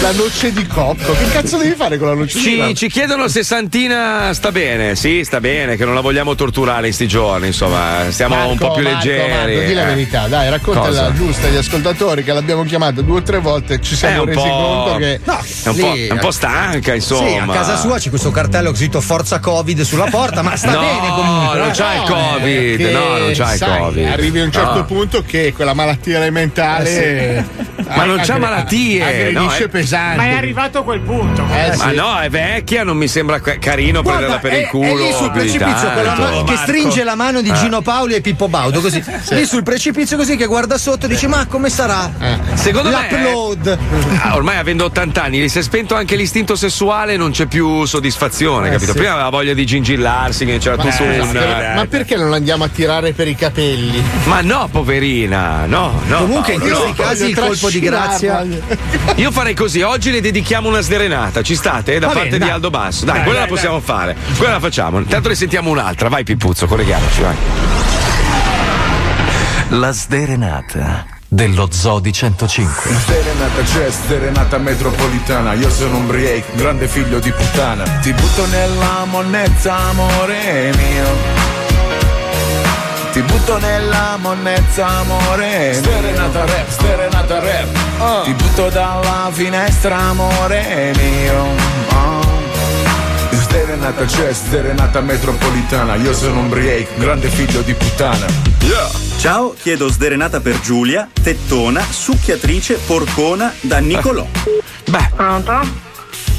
La noce di cocco. Che cazzo devi fare con la noce di Ci, cocco? ci chiedono se Santina sta bene. Sì, sta bene, che non la vogliamo torturare in sti giorni. Insomma, stiamo Marco, un po' più Marco, leggeri. Marco, di la eh. verità, dai, raccontala Cosa? giusta agli ascoltatori che l'abbiamo chiamata due o tre volte e ci siamo un resi po'. conto che. No, È un, po', lì- è un po' stanca, insomma. Sì, a casa sua c'è questo cartello scritto Forza Covid sulla porta, ma sta No, bene comunque. non eh. c'ha il Covid. Che, no, non c'ha il Covid. Arrivi a un certo No. punto che quella malattia elementare. Ma non c'ha malattie, Aggredisce no, è- pesante. Ma è arrivato a quel punto. Eh, Ma sì. no, è vecchia, non mi sembra ca- carino Guarda, prenderla per è, il culo. è lì sul precipizio con la tanto. mano che stringe la mano di Eh. Gino Paoli e Pippo Baudo così lì sul precipizio così che guarda sotto e dice ma come sarà Secondo me- l'upload Ah, ormai avendo 80 anni, gli si è spento anche l'istinto sessuale, non c'è più soddisfazione, Eh, capito? sì. Prima aveva voglia di gingillarsi, che c'era tutto Eh, un. ma- ma perché non andiamo a tirare per i capelli? Ma no, poverina, no, no. comunque in questi no. casi il colpo di grazia Io farei così, oggi le dedichiamo una sderenata, ci state? Da Va parte bene, di dai. Aldo Basso. Dai, Dai, quella dai, la possiamo fare. Quella la facciamo. Intanto ne sentiamo un'altra. Vai Pippuzzo, colleghiamoci, vai. La sderenata dello Zodi 105. Serenata c'è, serenata metropolitana Io sono un break, grande figlio di puttana Ti butto nella monnezza, amore mio ti butto nella monnezza, amore Serenata rap, serenata rap Ti butto dalla finestra, amore mio Oh. Serenata c'è, serenata metropolitana Io sono un break, grande figlio di puttana Ciao, chiedo sderenata per Giulia, tettona, succhiatrice, porcona da Nicolò. Beh, Pronto?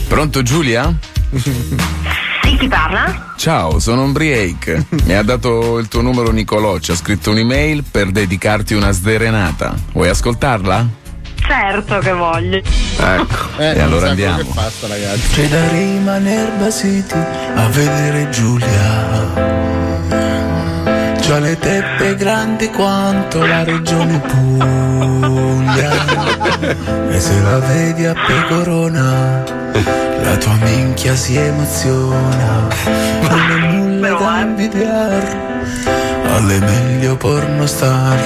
Pronto Giulia? Sì, chi parla? Ciao, sono un break Mi ha dato il tuo numero Nicolò Ci ha scritto un'email per dedicarti una sderenata Vuoi ascoltarla? certo che voglio. Ecco. Eh, e allora andiamo. passa. C'è da rimaner basiti a vedere Giulia. C'ha le teppe grandi quanto la regione Puglia. E se la vedi a pecorona, la tua minchia si emoziona. Non è nulla da invidiar alle meglio pornostar.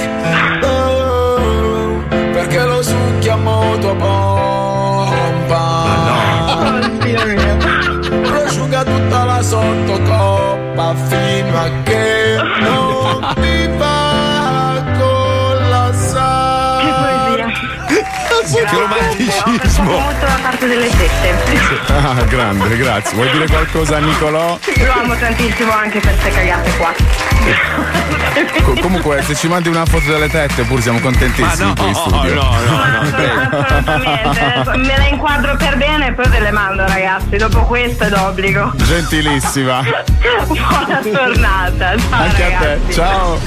Oh, perché lo succhiamo tua pompa. Prosciuga tutta la sottocoppa fino a che non mi Che romanticismo. molto la parte delle tette. Ah, grande, grazie. Vuoi dire qualcosa a Nicolò? Lo amo tantissimo anche per queste cagate qua. Co- comunque, se ci mandi una foto delle tette, pur siamo contentissimi Ma no, qui in studio. no, no, no, Assolutamente. Me la inquadro per bene e poi ve le mando ragazzi. Dopo questo è d'obbligo. Gentilissima. Buona tornata. Ciao Anche a te. ragazzi. Ciao.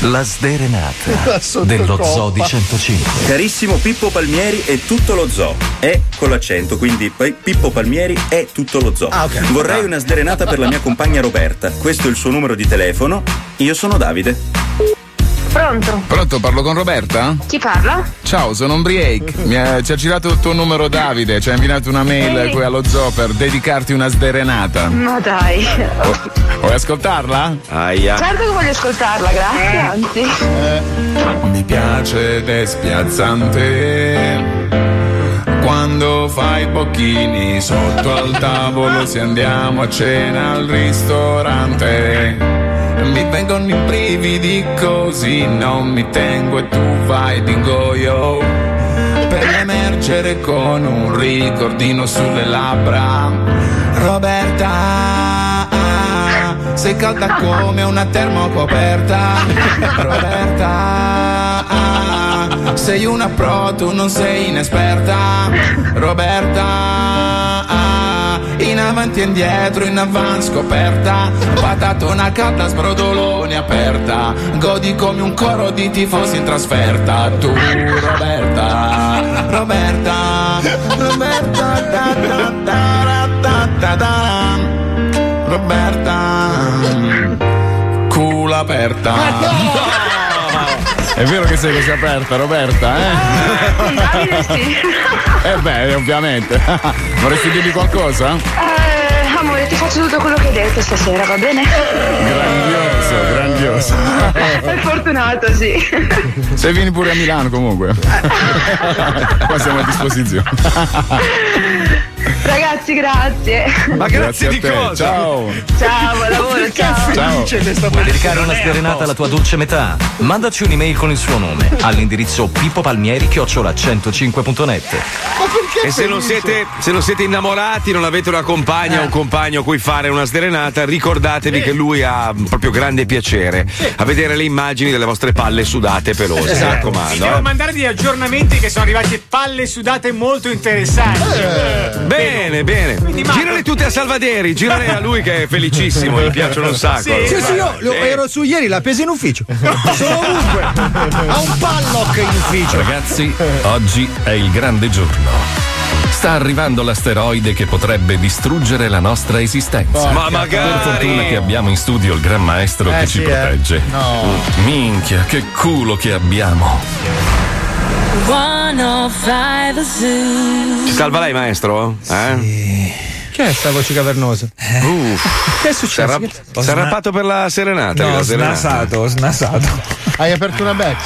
La sderenata dello Zoo di 105. Carissimo Pippo Palmieri e tutto lo zoo. È con l'accento, quindi Pippo Palmieri è tutto lo zoo. Ah, ok. Vorrei una sderenata per la mia compagna Roberta. Questo è il suo numero di telefono. Io sono Davide. Pronto? Pronto, parlo con Roberta? Chi parla? Ciao, sono Ombriake. Mi ha- ci ha girato il tuo numero Davide, ci ha inviato una mail Ehi. qui allo zoo per dedicarti una sderenata. Ma dai. Vuoi ascoltarla? Aia. Certo che voglio ascoltarla, grazie, anzi. Mi piace ed è spiazzante quando fai bocchini sotto al tavolo se andiamo a cena al ristorante. Mi vengono i brividi così non mi tengo e tu vai d'ingoio per emergere con un ricordino sulle labbra. Roberta, sei calda come una termocoperta. Roberta, sei una pro, tu non sei inesperta. Roberta, in avanti e indietro, in avanti scoperta. Patatona calda, sbrodolone aperta. Godi come un coro di tifosi in trasferta. Tu, Roberta, Roberta, Roberta, da, da, da, da, da, da. Roberta, culo aperta. È vero che sei così aperta, Roberta, eh? Davide sì. Eh beh, ovviamente. Vorresti dirgli qualcosa? Eh, amore, ti faccio tutto quello che hai detto stasera, va bene? Grandioso, grandioso. Sei fortunato, sì. Se vieni pure a Milano comunque. Qua siamo a disposizione. Ragazzi, grazie. Ma grazie, a te. Ciao. Ciao, buon lavoro, ciao. Ciao. Vuoi dedicare una sderenata alla tua dolce metà? Mandaci un'email con il suo nome all'indirizzo pippopalmieri chiocciola 105.net. E se non, siete, se non siete innamorati, non avete una compagna o un compagno a cui fare una sderenata, ricordatevi che lui ha proprio grande piacere a vedere le immagini delle vostre palle sudate e pelose. Esatto. Mi Vi raccomando. devo eh. mandare degli aggiornamenti che sono arrivati palle sudate molto interessanti. Bene, bene. Mando- Girale tutte a Salvaderi, girale a lui che è felicissimo, gli piacciono un sacco. Sì, sì, io lo- ero su ieri, l'ha presa in ufficio. Sono ovunque. Ha un padlock in ufficio. Ragazzi, oggi è il grande giorno. Sta arrivando l'asteroide che potrebbe distruggere la nostra esistenza. Ma magari! Per fortuna che abbiamo in studio il gran maestro Eh, che sì, ci eh. protegge. No. Minchia, che culo che abbiamo. 105 Zoo. Ci salva lei, maestro? Eh? Che è sta voce cavernosa? Uff. Che è successo? si è arrappato per la serenata. No, la ho serenata. snasato, ho snasato. Hai aperto una Bex?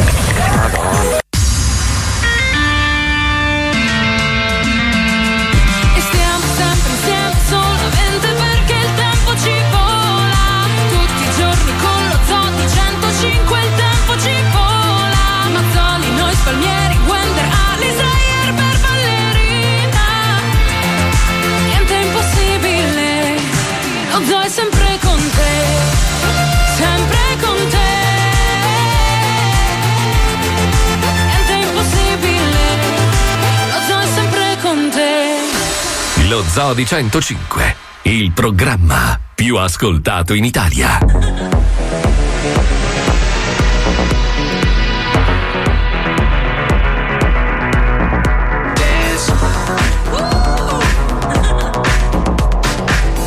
E Zodi 105, il programma più ascoltato in Italia.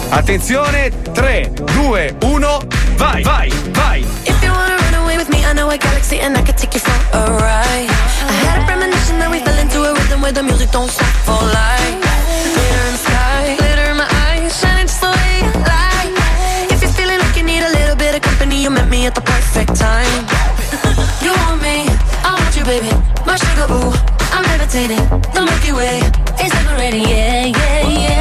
Attenzione, 3, 2, 1, vai, vai, vai. I know a galaxy and I could take you for a ride. I had a premonition that we fell into a rhythm where the music don't stop for life. At the perfect time. You want me, I want you, baby. My sugar, ooh, I'm levitating. The Milky Way is liberating, yeah, yeah, yeah.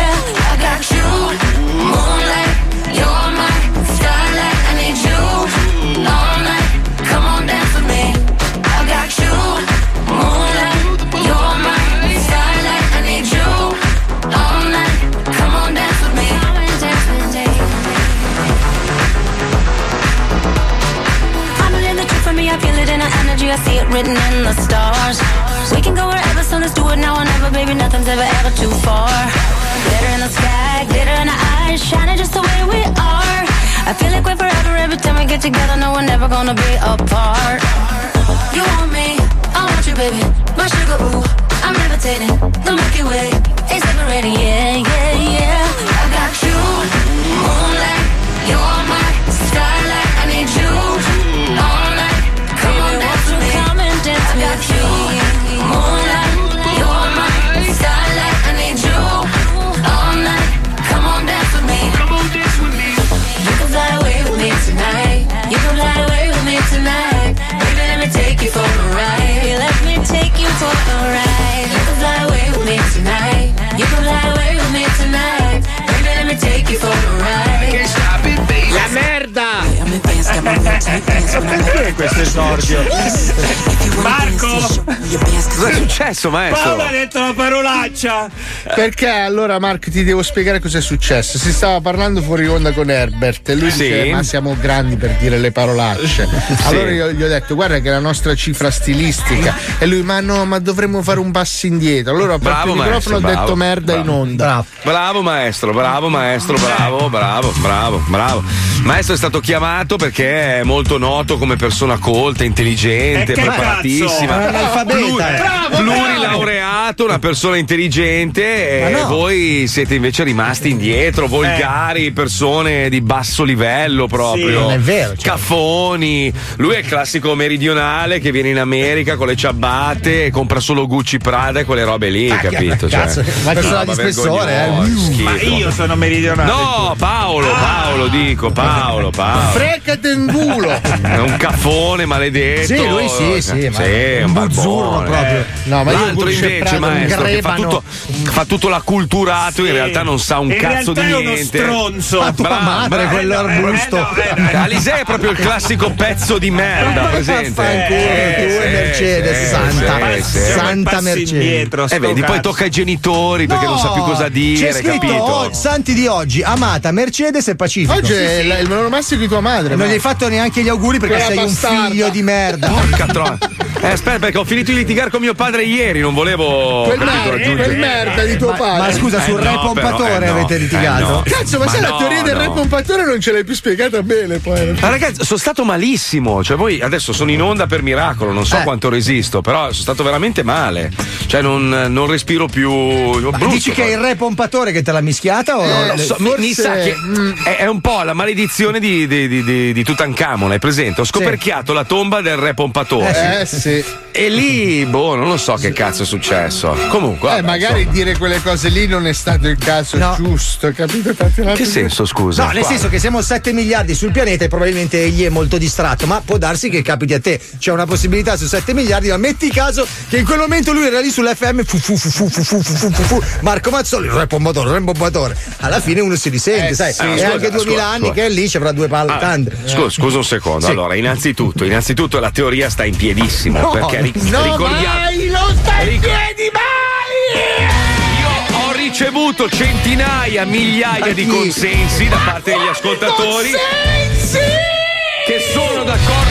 I see it written in the stars. We can go wherever, so let's do it now or never, baby. Nothing's ever, ever too far. Glitter in the sky, glitter in the eyes, shining just the way we are. I feel like we're forever every time we get together, no, we're never gonna be apart. You want me, I want you, baby. My sugar, ooh, I'm levitating. The Milky Way is liberating, yeah, yeah, yeah. I got you, moonlight, you're my you can fly away with me tonight You can fly away with me tonight. We let me take you for a ride. Let me take you for a ride. You can fly away with me tonight. You can fly away with me tonight. We're gonna take you for a ride. Che è questo esordio? Marco! Cosa è successo, maestro? Paolo ha detto la parolaccia! Perché allora, Mark, ti devo spiegare cosa è successo. Si stava parlando fuori onda con Herbert e lui Sì. dice: Ma siamo grandi per dire le parolacce. Allora io gli ho detto: Guarda, che è la nostra cifra stilistica. E lui, ma no, ma dovremmo fare un passo indietro. Allora ho aperto Bravo, il microfono e ho maestro, detto bravo, merda bravo. in onda. Bravo maestro, bravo maestro, bravo, bravo, bravo, bravo. Maestro è stato chiamato perché è molto noto come persona colta, intelligente, Eh, preparatissima. cazzo? Analfabeta. Pluri- Bravo, plurilaureato, una persona intelligente Ma e no. voi siete invece rimasti indietro, volgari, persone di basso livello proprio. non è vero, cioè. Caffoni. Lui è il classico meridionale che viene in America con le ciabatte e compra solo Gucci Prada e quelle robe lì, capito? Cioè, cazzo, ma persona di spessore, eh. Ma io sono meridionale. No, Paolo, Paolo, dico, Paolo, Paolo. Frecate in culo! È un caffone maledetto. Sì, lui sì, sì, ma- è un buzzurro proprio. eh. No, ma io L'altro Gulce invece, maestro, che fa tutto, fa tutto l'acculturato, in realtà non sa un In cazzo di realtà è uno niente. stronzo. Ma tua Bravo, madre, bravo. quello arbusto. Alisei è proprio il classico pezzo di merda, presente? Eh, tu e sì, Mercedes, sì, santa, sì, sì. santa Mercedes. E vedi, poi tocca ai genitori perché non sa più cosa C'è dire, scritto capito? oh, Santi di oggi, amata Mercedes e Pacifico. Oggi è il, il monomastico di tua madre. non ma- gli hai fatto neanche gli auguri perché Quella sei un bastarda. figlio di merda. Porca troia. Eh, aspetta, perché ho finito di litigare con mio padre ieri, non volevo. Quel, capito, mer- quel merda di tuo Ma, padre. ma scusa, Eh sul no, re pompatore però, eh avete eh litigato? no. Cazzo, ma, Ma sai la no, teoria del re pompatore non ce l'hai più spiegata bene poi. Ma ragazzi, sono stato malissimo. Cioè, voi adesso sono in onda per miracolo, non so Eh. quanto resisto, però sono stato veramente male. Cioè, non, non respiro più. Ma brutto, dici che è il re pompatore che te l'ha mischiata? O Non lo so, mi- mi, forse- sa che è, è un po' la maledizione di, di, di, di, di Tutankhamon, hai presente? Ho scoperchiato la tomba del re pompatore. Eh sì. E lì, boh, non lo so che cazzo è successo. Comunque. Eh, vabbè, magari insomma. dire quelle cose lì non è stato il caso No. giusto, capito? Che senso, scusa? No, nel Quale? senso che siamo 7 miliardi sul pianeta e probabilmente egli è molto distratto, ma può darsi che capiti a te. C'è una possibilità su 7 miliardi, ma metti caso che in quel momento lui era lì sull'FM, fu fu fu fu fu fu fu fu fu fu, Marco Mazzoli, re pombatore, il re pombatore. Alla fine uno si risente, Eh, sai? sì. e Scusa, anche 2000 scusa, anni scusa. che è lì ci avrà due palle Ah, tante. Scusa, scusa un secondo. Sì. Allora, innanzitutto, innanzitutto la teoria sta in piedissimo. No, perché ri- No, ricordiamo. mai, non stai in Ric- piedi, mai! Io ho ricevuto centinaia, migliaia di consensi da parte degli ascoltatori Consensi! che sono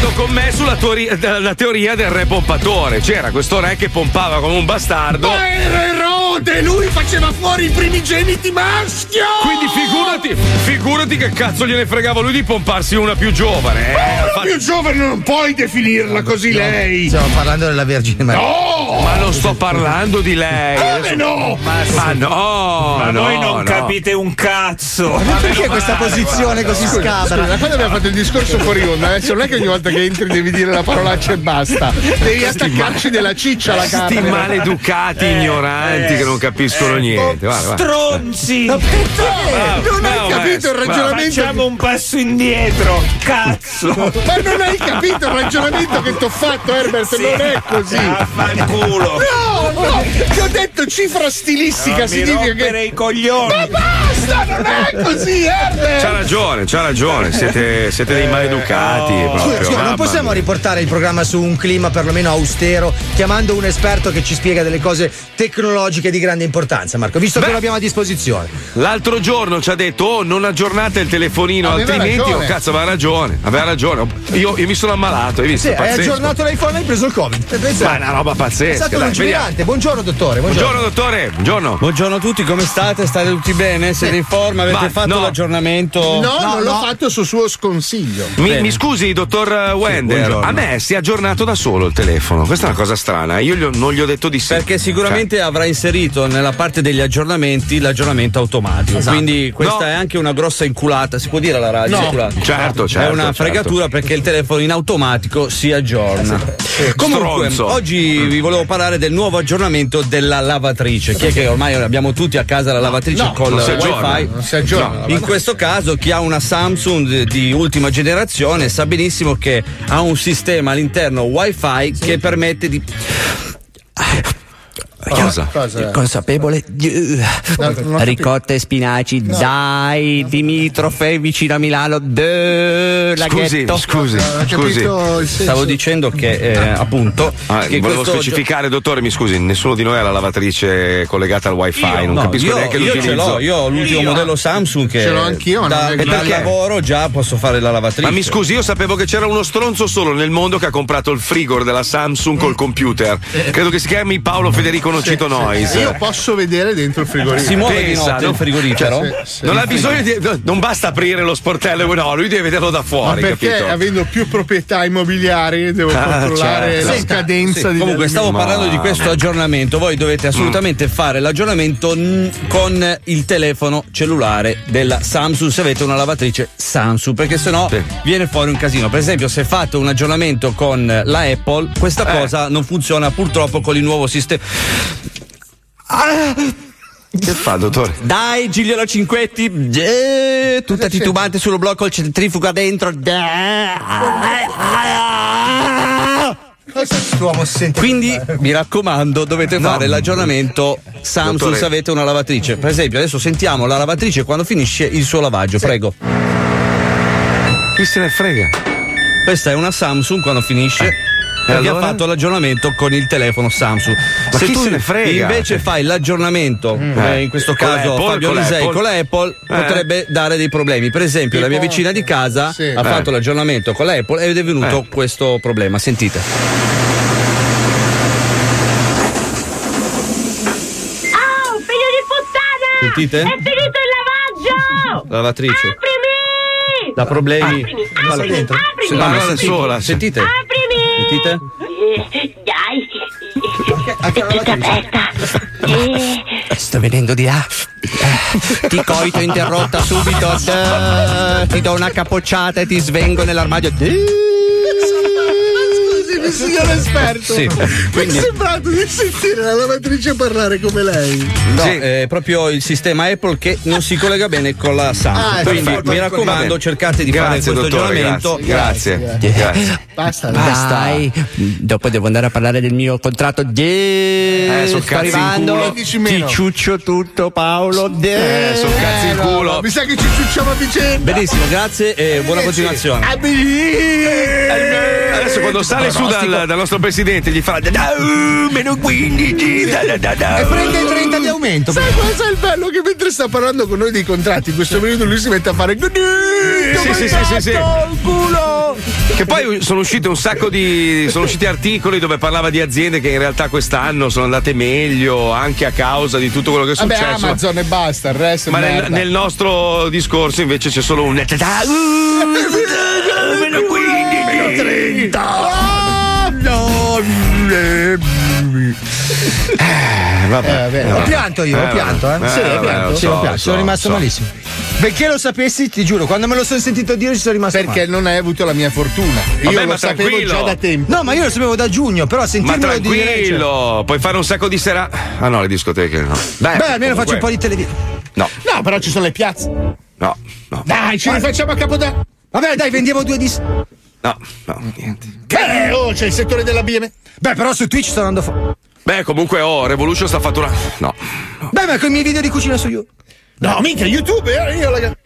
d'accordo con me sulla teoria, la teoria del re pompatore. C'era questo re che pompava come un bastardo. Ma era nipote, lui faceva fuori i primigeniti maschio! Quindi figurati, figurati che cazzo gliene fregava lui di pomparsi una più giovane. Eh, Ma la più giovane non puoi definirla così lei! Stiamo parlando della Vergine Maria. No! Ma non sto parlando di lei. Come no? Ma no, Ma no, voi non no. capite un cazzo. Ma perché questa posizione così scabra? scusa, quando abbiamo fatto il discorso fuori onda, adesso non è che ogni volta che entri devi dire la parolaccia e basta. Devi attaccarci della ciccia alla Sti carne. maleducati ignoranti che non capiscono niente. Guarda, guarda. Stronzi! Ma perché? non hai capito il ragionamento. Facciamo un passo indietro, cazzo! Ma non hai capito il ragionamento che ti ho fatto, Herbert? Sì. Non è così. Affanculo! No, no, ti ho detto cifra stilistica, mi significa che. i coglioni! Ma basta, non è così, Herbert! C'ha ragione, c'ha ragione. Siete, siete dei maleducati. Proprio, mamma non possiamo mia. riportare il programma su un clima perlomeno austero, chiamando un esperto che ci spiega delle cose tecnologiche di grande importanza, Marco, visto che Beh. lo abbiamo a disposizione. L'altro giorno ci ha detto: Oh, non aggiornate il telefonino, Aveva altrimenti. ragione. Oh, cazzo, aveva ragione. Aveva ragione. Io, io mi sono ammalato, hai visto? Sì, hai aggiornato l'iPhone e hai preso il Covid. Ma è una roba È pazzesca. stato dai, lungimirante. Buongiorno, dottore. Buongiorno. Buongiorno, dottore. Buongiorno. Buongiorno a tutti, come state? State tutti bene? Siete in forma? Avete Ma fatto no. l'aggiornamento? No, non l'ho no. fatto su suo sconsiglio. Mi, mi scusi, dottor Wender, buongiorno. a me si è aggiornato da solo il telefono. Questa è una cosa strana. Io gli ho- non gli ho detto di sì. Perché sicuramente Cioè. avrà inserito nella parte degli aggiornamenti l'aggiornamento automatico. Esatto. Quindi questa No. è anche una grossa inculata. Si può dire alla radio? No. inculata? Certo, certo, È una certo. fregatura perché il telefono in automatico si aggiorna. Comunque, Stronzo. oggi vi volevo parlare del nuovo aggiornamento della lavatrice. Chi è che ormai abbiamo tutti a casa la lavatrice no, si aggiorna, wifi? Non si aggiorna. In questo caso chi ha una Samsung di ultima generazione sa benissimo che ha un sistema all'interno wifi che permette di Cosa? Cosa? Consapevole? No, non Ricotta e spinaci, dai, Dimitrofe vicino a Milano, de, Scusi, laghetto. scusi, Non scusi. senso. Stavo dicendo che eh, appunto Ah, che volevo specificare, dottore, mi scusi, nessuno di noi ha la lavatrice collegata al wifi, non No, capisco io, neanche io l'utilizzo. ce l'ho, io ho l'ultimo modello Samsung che Ce l'ho anch'io, ma non da, è e dal perché? lavoro già posso fare la lavatrice. Ma mi scusi, io sapevo che c'era uno stronzo solo nel mondo che ha comprato il frigor della Samsung col computer. Credo che si chiami Paolo Federico Nocito Nois. Io posso vedere dentro il frigorifero. Si muove di notte no? il frigorifero? Cioè, se- Non ha bisogno di. Non basta aprire lo sportello, no, lui deve vederlo da Ma fuori, perché capito? avendo più proprietà immobiliari devo Ah, controllare certo. la Sì, scadenza di Comunque stavo Ma- parlando di questo aggiornamento, voi dovete assolutamente Mm. fare l'aggiornamento n- con il telefono cellulare della Samsung se avete una lavatrice Samsung, perché sennò Sì. viene fuori un casino. Per esempio, se fate un aggiornamento con la Apple, questa Eh. cosa non funziona purtroppo con il nuovo sistema. Che fa, dottore? Dai, Gigliola Cinquetti, eh, tutta titubante sullo blocco, il centrifuga dentro. Sente. Quindi mi raccomando, dovete No. fare l'aggiornamento Samsung Dottore. se avete una lavatrice. Per esempio, adesso sentiamo la lavatrice quando finisce il suo lavaggio, prego. Chi se ne frega? Questa è una Samsung quando finisce. Perché allora? ha fatto l'aggiornamento con il telefono Samsung. Ma se chi tu se ne frega? invece fai l'aggiornamento, eh, Eh, in questo con caso l'Apple, Fabio con Lisei l'Apple. con la Apple, Eh. potrebbe dare dei problemi. Per esempio, la mia Tipo- vicina di casa Sì. ha Eh. fatto l'aggiornamento con la Apple ed è venuto Eh. questo problema. Sentite. Oh, figlio di puttana! Sentite? È finito il lavaggio! La lavatrice. Aprimi! Da problemi. Aprimi, aprimi, dentro. aprimi! Se- no, sola. Sentite? Aprimi! Sentite? Eh, Dai! Tutta aperta! Eh, Sto venendo di là. Eh, Ti coito interrotta subito. Ti do una capocciata e ti svengo nell'armadio. Il signor esperto. Sì. Mi è Quindi- sembrato di sentire la lavatrice parlare come lei. No, Sì. è proprio il sistema Apple che non si collega bene con la Samsung. Ah, Quindi perfetto, mi raccomando, cercate di Grazie, fare questo dottore, aggiornamento. Grazie. Grazie. grazie. Basta, Dai, dopo devo andare a parlare del mio contratto. Eh, son sto cazzi in arrivando. culo. Ti ciuccio tutto, Paolo. Eh, sono cazzi in Eh, no, culo. no, mi sa che ci ciucciamo a vicenda. Benissimo, grazie e buona continuazione. Beh. Adesso quando sale su dal, dal nostro presidente gli fa "Da, uh, meno 15 da, da, da, da". E prende il 30 di aumento. Sai cosa è il bello? Che mentre sta parlando con noi dei contratti, in questo periodo lui si mette a fare. Sì, sì, sì, sì, sì. culo! Che poi sono uscite un sacco di. sono usciti articoli dove parlava di aziende che in realtà quest'anno sono andate meglio anche a causa di tutto quello che è Vabbè, successo. Amazon e basta, il resto Ma nel, nel nostro discorso invece c'è solo un. Meno 15! 30! Ah, no! Eh, vabbè. vabbè. Ho pianto io, ho Eh, pianto, eh. vabbè. Sì, Eh, ho vabbè, pianto. lo Sì, so, ho pianto. lo sono so, rimasto lo so. malissimo. Perché lo sapessi, ti giuro, quando me lo sono sentito dire ci sono rimasto Perché non hai avuto la mia fortuna. Io Vabbè, lo ma sapevo tranquillo. già da tempo. No, ma io lo sapevo da giugno, però sentirmelo dire. cioè- tranquillo, puoi fare un sacco di sera. Ah no, le discoteche no. Beh, Beh, almeno faccio un po' di televisione. No. No, però ci sono le piazze. No, no. Dai, ci rifacciamo a Capodanno. Vabbè, dai, vendiamo due dis. No, no, niente. Che? Oh, c'è il settore della BM. Beh, però su Twitch sto andando fuori. Beh, comunque, oh, Revolution sta fatturando. No. Beh, ma con i miei video di cucina su YouTube. No, minchia, YouTube, io la.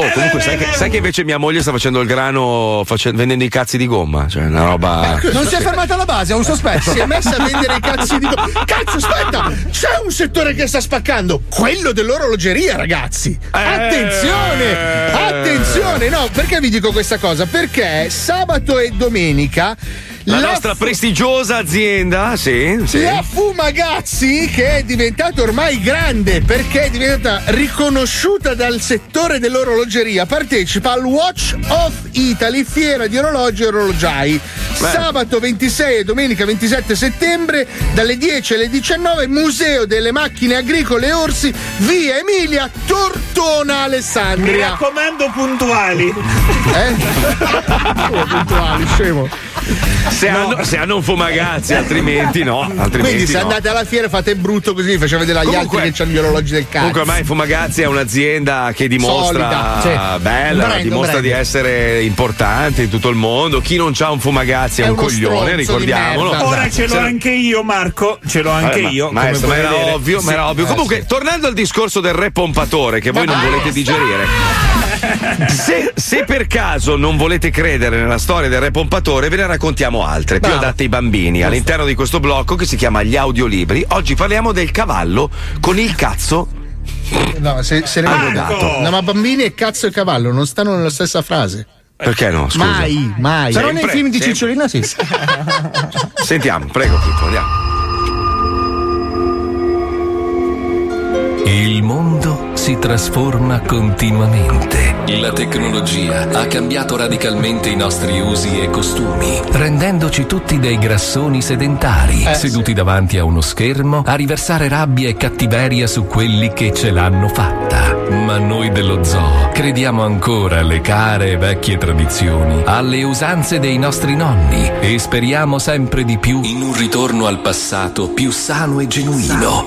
Oh, comunque, sai che, sai che invece mia moglie sta facendo il grano face- vendendo i cazzi di gomma? Cioè, una roba. Non si è fermata alla base, ho un sospetto. Si è messa a vendere i cazzi di go- Cazzo, aspetta! C'è un settore che sta spaccando, quello dell'orologeria, ragazzi. Attenzione! Attenzione! No, perché vi dico questa cosa? Perché sabato e domenica La, nostra prestigiosa azienda, sì, sì. La Fumagazzi, che è diventata ormai grande perché è diventata riconosciuta dal settore dell'orologeria, partecipa al Watch of Italy, fiera di orologi e orologiai. Sabato 26 e domenica 27 settembre, dalle 10 alle 19, Museo delle Macchine Agricole e Orsi, via Emilia, Tortona, Mi Alessandria. raccomando puntuali. Eh? Come puntuali, scemo. Se, hanno, se hanno un fumagazzi, altrimenti no. Altrimenti Quindi se no. andate alla fiera fate brutto così, facciamo vedere agli Comunque- altri che hanno gli orologi del cazzo. Comunque ormai Fumagazzi è un'azienda che dimostra Solida, sì. bella, brand, dimostra un di brand. essere importante in tutto il mondo. Chi non ha un Fumagazzi è, È un coglione, ricordiamolo. merda. Ora ce l'ho anche io, Marco. Ce l'ho anche Vabbè, ma- io. come Maestro, ma era vedere. ovvio, ma Sì. era ovvio. Eh, Comunque, tornando al discorso del re pompatore, che voi non volete digerire. Se, se per caso non volete credere nella storia del re pompatore, ve ne raccontiamo altre, più adatte ai bambini, all'interno di questo blocco che si chiama Gli audiolibri. Oggi parliamo del cavallo con il cazzo. No, se, se ne Ah. No, ma bambini e cazzo e cavallo non stanno nella stessa frase. Perché no? Scusa. Mai, mai. Però nei film di sempre. Cicciolina sì. Sentiamo, prego, Pippo, andiamo. Il mondo si trasforma continuamente. La tecnologia ha cambiato radicalmente i nostri usi e costumi, rendendoci tutti dei grassoni sedentari, Eh, seduti davanti a uno schermo a riversare rabbia e cattiveria su quelli che ce l'hanno fatta. Ma noi dello zoo crediamo ancora alle care e vecchie tradizioni, alle usanze dei nostri nonni e speriamo sempre di più in un ritorno al passato più sano e genuino.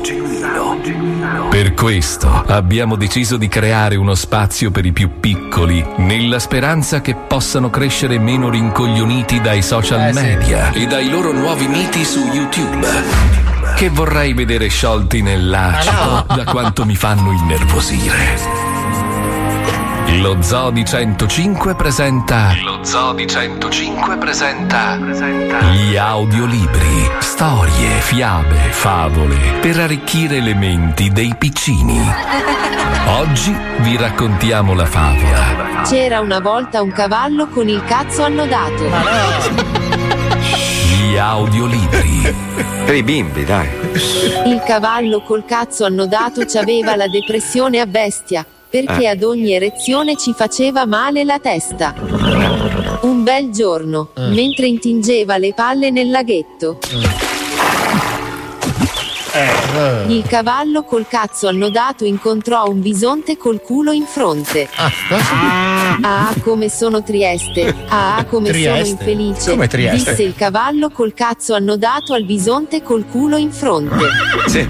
Per questo abbiamo deciso di creare uno spazio per i più piccoli, nella speranza che possano crescere meno rincoglioniti dai social media e dai loro nuovi miti su YouTube. Che vorrei vedere sciolti nell'acido da quanto mi fanno innervosire. Lo Zoo di 105 presenta. Lo Zoo di 105 presenta. Gli audiolibri. Storie, fiabe, favole. Per arricchire le menti dei piccini. Oggi vi raccontiamo la favola. C'era una volta un cavallo con il cazzo annodato. Gli audiolibri. Per i bimbi, dai. Il cavallo col cazzo annodato c'aveva la depressione a bestia, perché Eh. ad ogni erezione ci faceva male la testa. Un bel giorno, mentre intingeva le palle nel laghetto, il cavallo col cazzo annodato incontrò un bisonte col culo in fronte. Ah, come sono Trieste. Ah, come Trieste? sono infelice. Come Trieste? Disse il cavallo col cazzo annodato al bisonte col culo in fronte. Sì.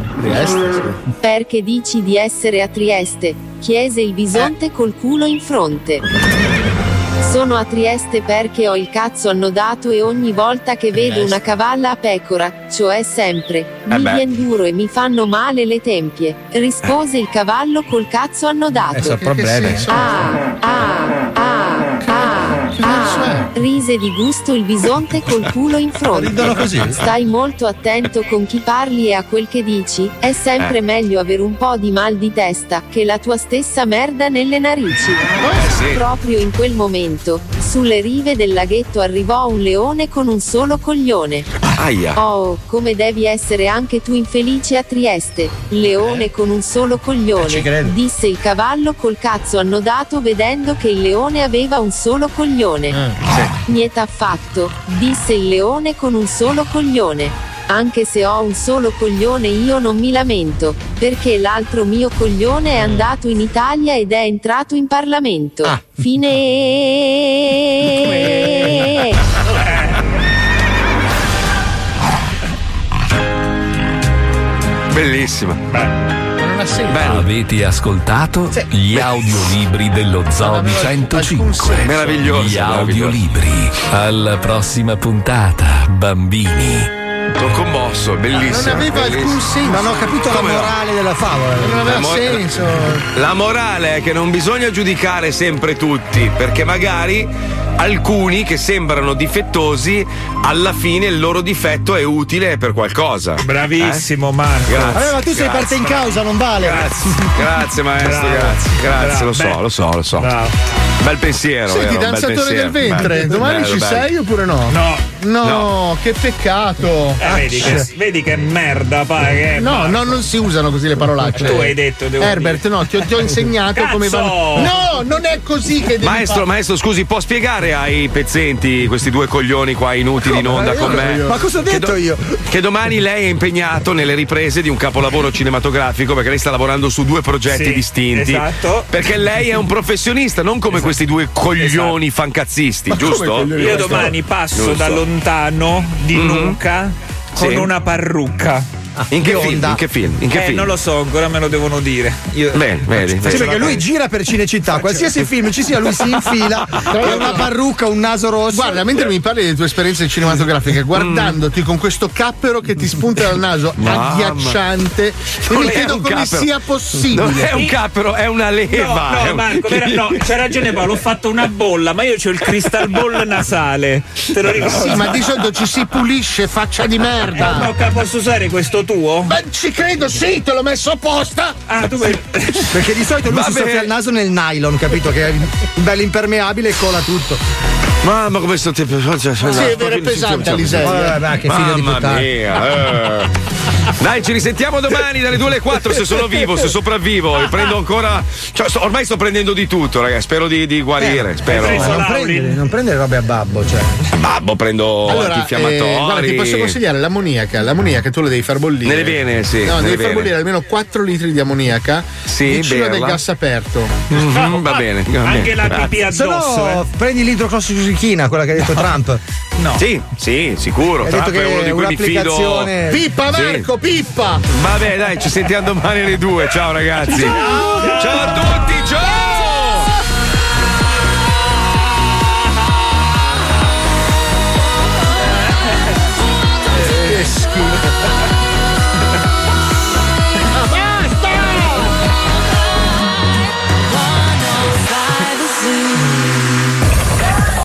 Perché dici di essere a Trieste? chiese il bisonte col culo in fronte. Sono a Trieste perché ho il cazzo annodato e ogni volta che vedo una cavalla a pecora, cioè sempre, Eh mi beh. vien duro e mi fanno male le tempie, rispose il cavallo col cazzo annodato. Eh, sono problemi. Ah, ah, ah, ah. Rise di gusto il bisonte col culo in fronte. Ridono così? Stai molto attento con chi parli e a quel che dici. È sempre Eh. meglio avere un po' di mal di testa che la tua stessa merda nelle narici. sì. Proprio in quel momento, sulle rive del laghetto arrivò un leone con un solo coglione. Aia. Oh, come devi essere anche tu infelice a Trieste. Leone con un solo Eh, coglione. credo. Disse il cavallo col cazzo annodato vedendo che il leone aveva un solo coglione. Eh, Niente affatto, disse il leone con un solo coglione. Anche se ho un solo coglione io non mi lamento, perché l'altro mio coglione è andato in Italia ed è entrato in Parlamento. Ah. Fine. Bellissima. Non ha senso. Avete ascoltato gli audiolibri dello Zoo di 105. Meraviglioso, Gli audiolibri. Alla prossima puntata, bambini. Sono commosso, bellissimo. Non aveva bellissimo. alcun senso. Non ho capito la Come no? morale della favola. Non aveva La mo- senso. La morale è che non bisogna giudicare sempre tutti, perché magari alcuni che sembrano difettosi, alla fine il loro difetto è utile per qualcosa. Bravissimo, Eh? Marco. Grazie. Ma tu sei grazie. parte in causa, non vale. Grazie, grazie maestro, Bravo. grazie, grazie, Bravo. lo so, Beh. lo so, lo so. Bravo. Bel pensiero, Senti, vero? Bel danzatore pensiero. del ventre, Bello, domani bello, ci bello. sei oppure no? No. No, No. che peccato. Eh, vedi, che, vedi che merda, pa, che No, no, non si usano così le parolacce. Tu hai detto, devo Herbert, no, ti ho, ti ho insegnato Cazzo! come vanno. No, non è così che devi Maestro, fare. maestro, scusi, può spiegare ai pezzenti, questi due coglioni qua inutili in onda Io con me? io. Ma cosa ho Che detto do- io? Che domani lei è impegnato nelle riprese di un capolavoro cinematografico perché lei sta lavorando su due progetti Sì, distinti. esatto. Perché lei è un professionista, non come questi due coglioni fancazzisti, giusto? Io domani passo Giusto. Lontano di Mhm. nuca con Sì. una parrucca. In che film? In che film? In che eh, film? non lo so, ancora me lo devono dire. Io Bene, vedi, Sì, perché lui gira per Cinecittà, qualsiasi film ci sia, lui si infila, ha una parrucca, un naso rosso. Guarda, mentre mi parli delle tue esperienze cinematografiche, guardandoti con questo cappero che ti spunta dal naso, agghiacciante, mi è chiedo come cappero. sia possibile. Non è un cappero, è una leva. No, è no, Marco, vera- no, c'ha ragione Paolo, ho fatto una bolla, ma io ho il crystal ball nasale. Te lo ricordo? Sì, ma di solito ci si pulisce, faccia di Eh, ma merda. ok, posso usare questo tuo? Ma ci credo, sì, te l'ho messo apposta. Ah, tu vuoi- Perché di solito lui si Vabbè. soffia il naso nel nylon, capito? Che è bello impermeabile e cola tutto. Mamma come sto tempo. Sì, è vero, è pesante, Alisei. Vabbè, ma che figlio di Mamma puttana. mia. eh. Dai, ci risentiamo domani dalle 2 alle 4 se sono vivo, se sopravvivo. E prendo ancora. Cioè, sto- ormai sto prendendo di tutto, ragazzi. Spero di, di guarire. spero. hai preso Non prendere, non prendere robe a babbo, cioè. Babbo, prendo Allora, antinfiammatori. eh, guarda, ti posso consigliare l'ammoniaca. L'ammoniaca tu la devi far bollire. Nelle vene, sì, No, devi far bollire almeno 4 litri di ammoniaca Sì, vicino del berla. gas aperto. Mhm, va bene. va Anche bene, la grazie. pipì Se addosso, no, eh. prendi l'idroclossicina, quella che ha detto Trump. No. Sì, sì, sicuro. Hai Trump detto è uno di cui mi fido. Pippa Sì. Marco, pippa! Vabbè, dai, ci sentiamo domani alle 2. Ciao ragazzi. Ciao a tutti, ciao!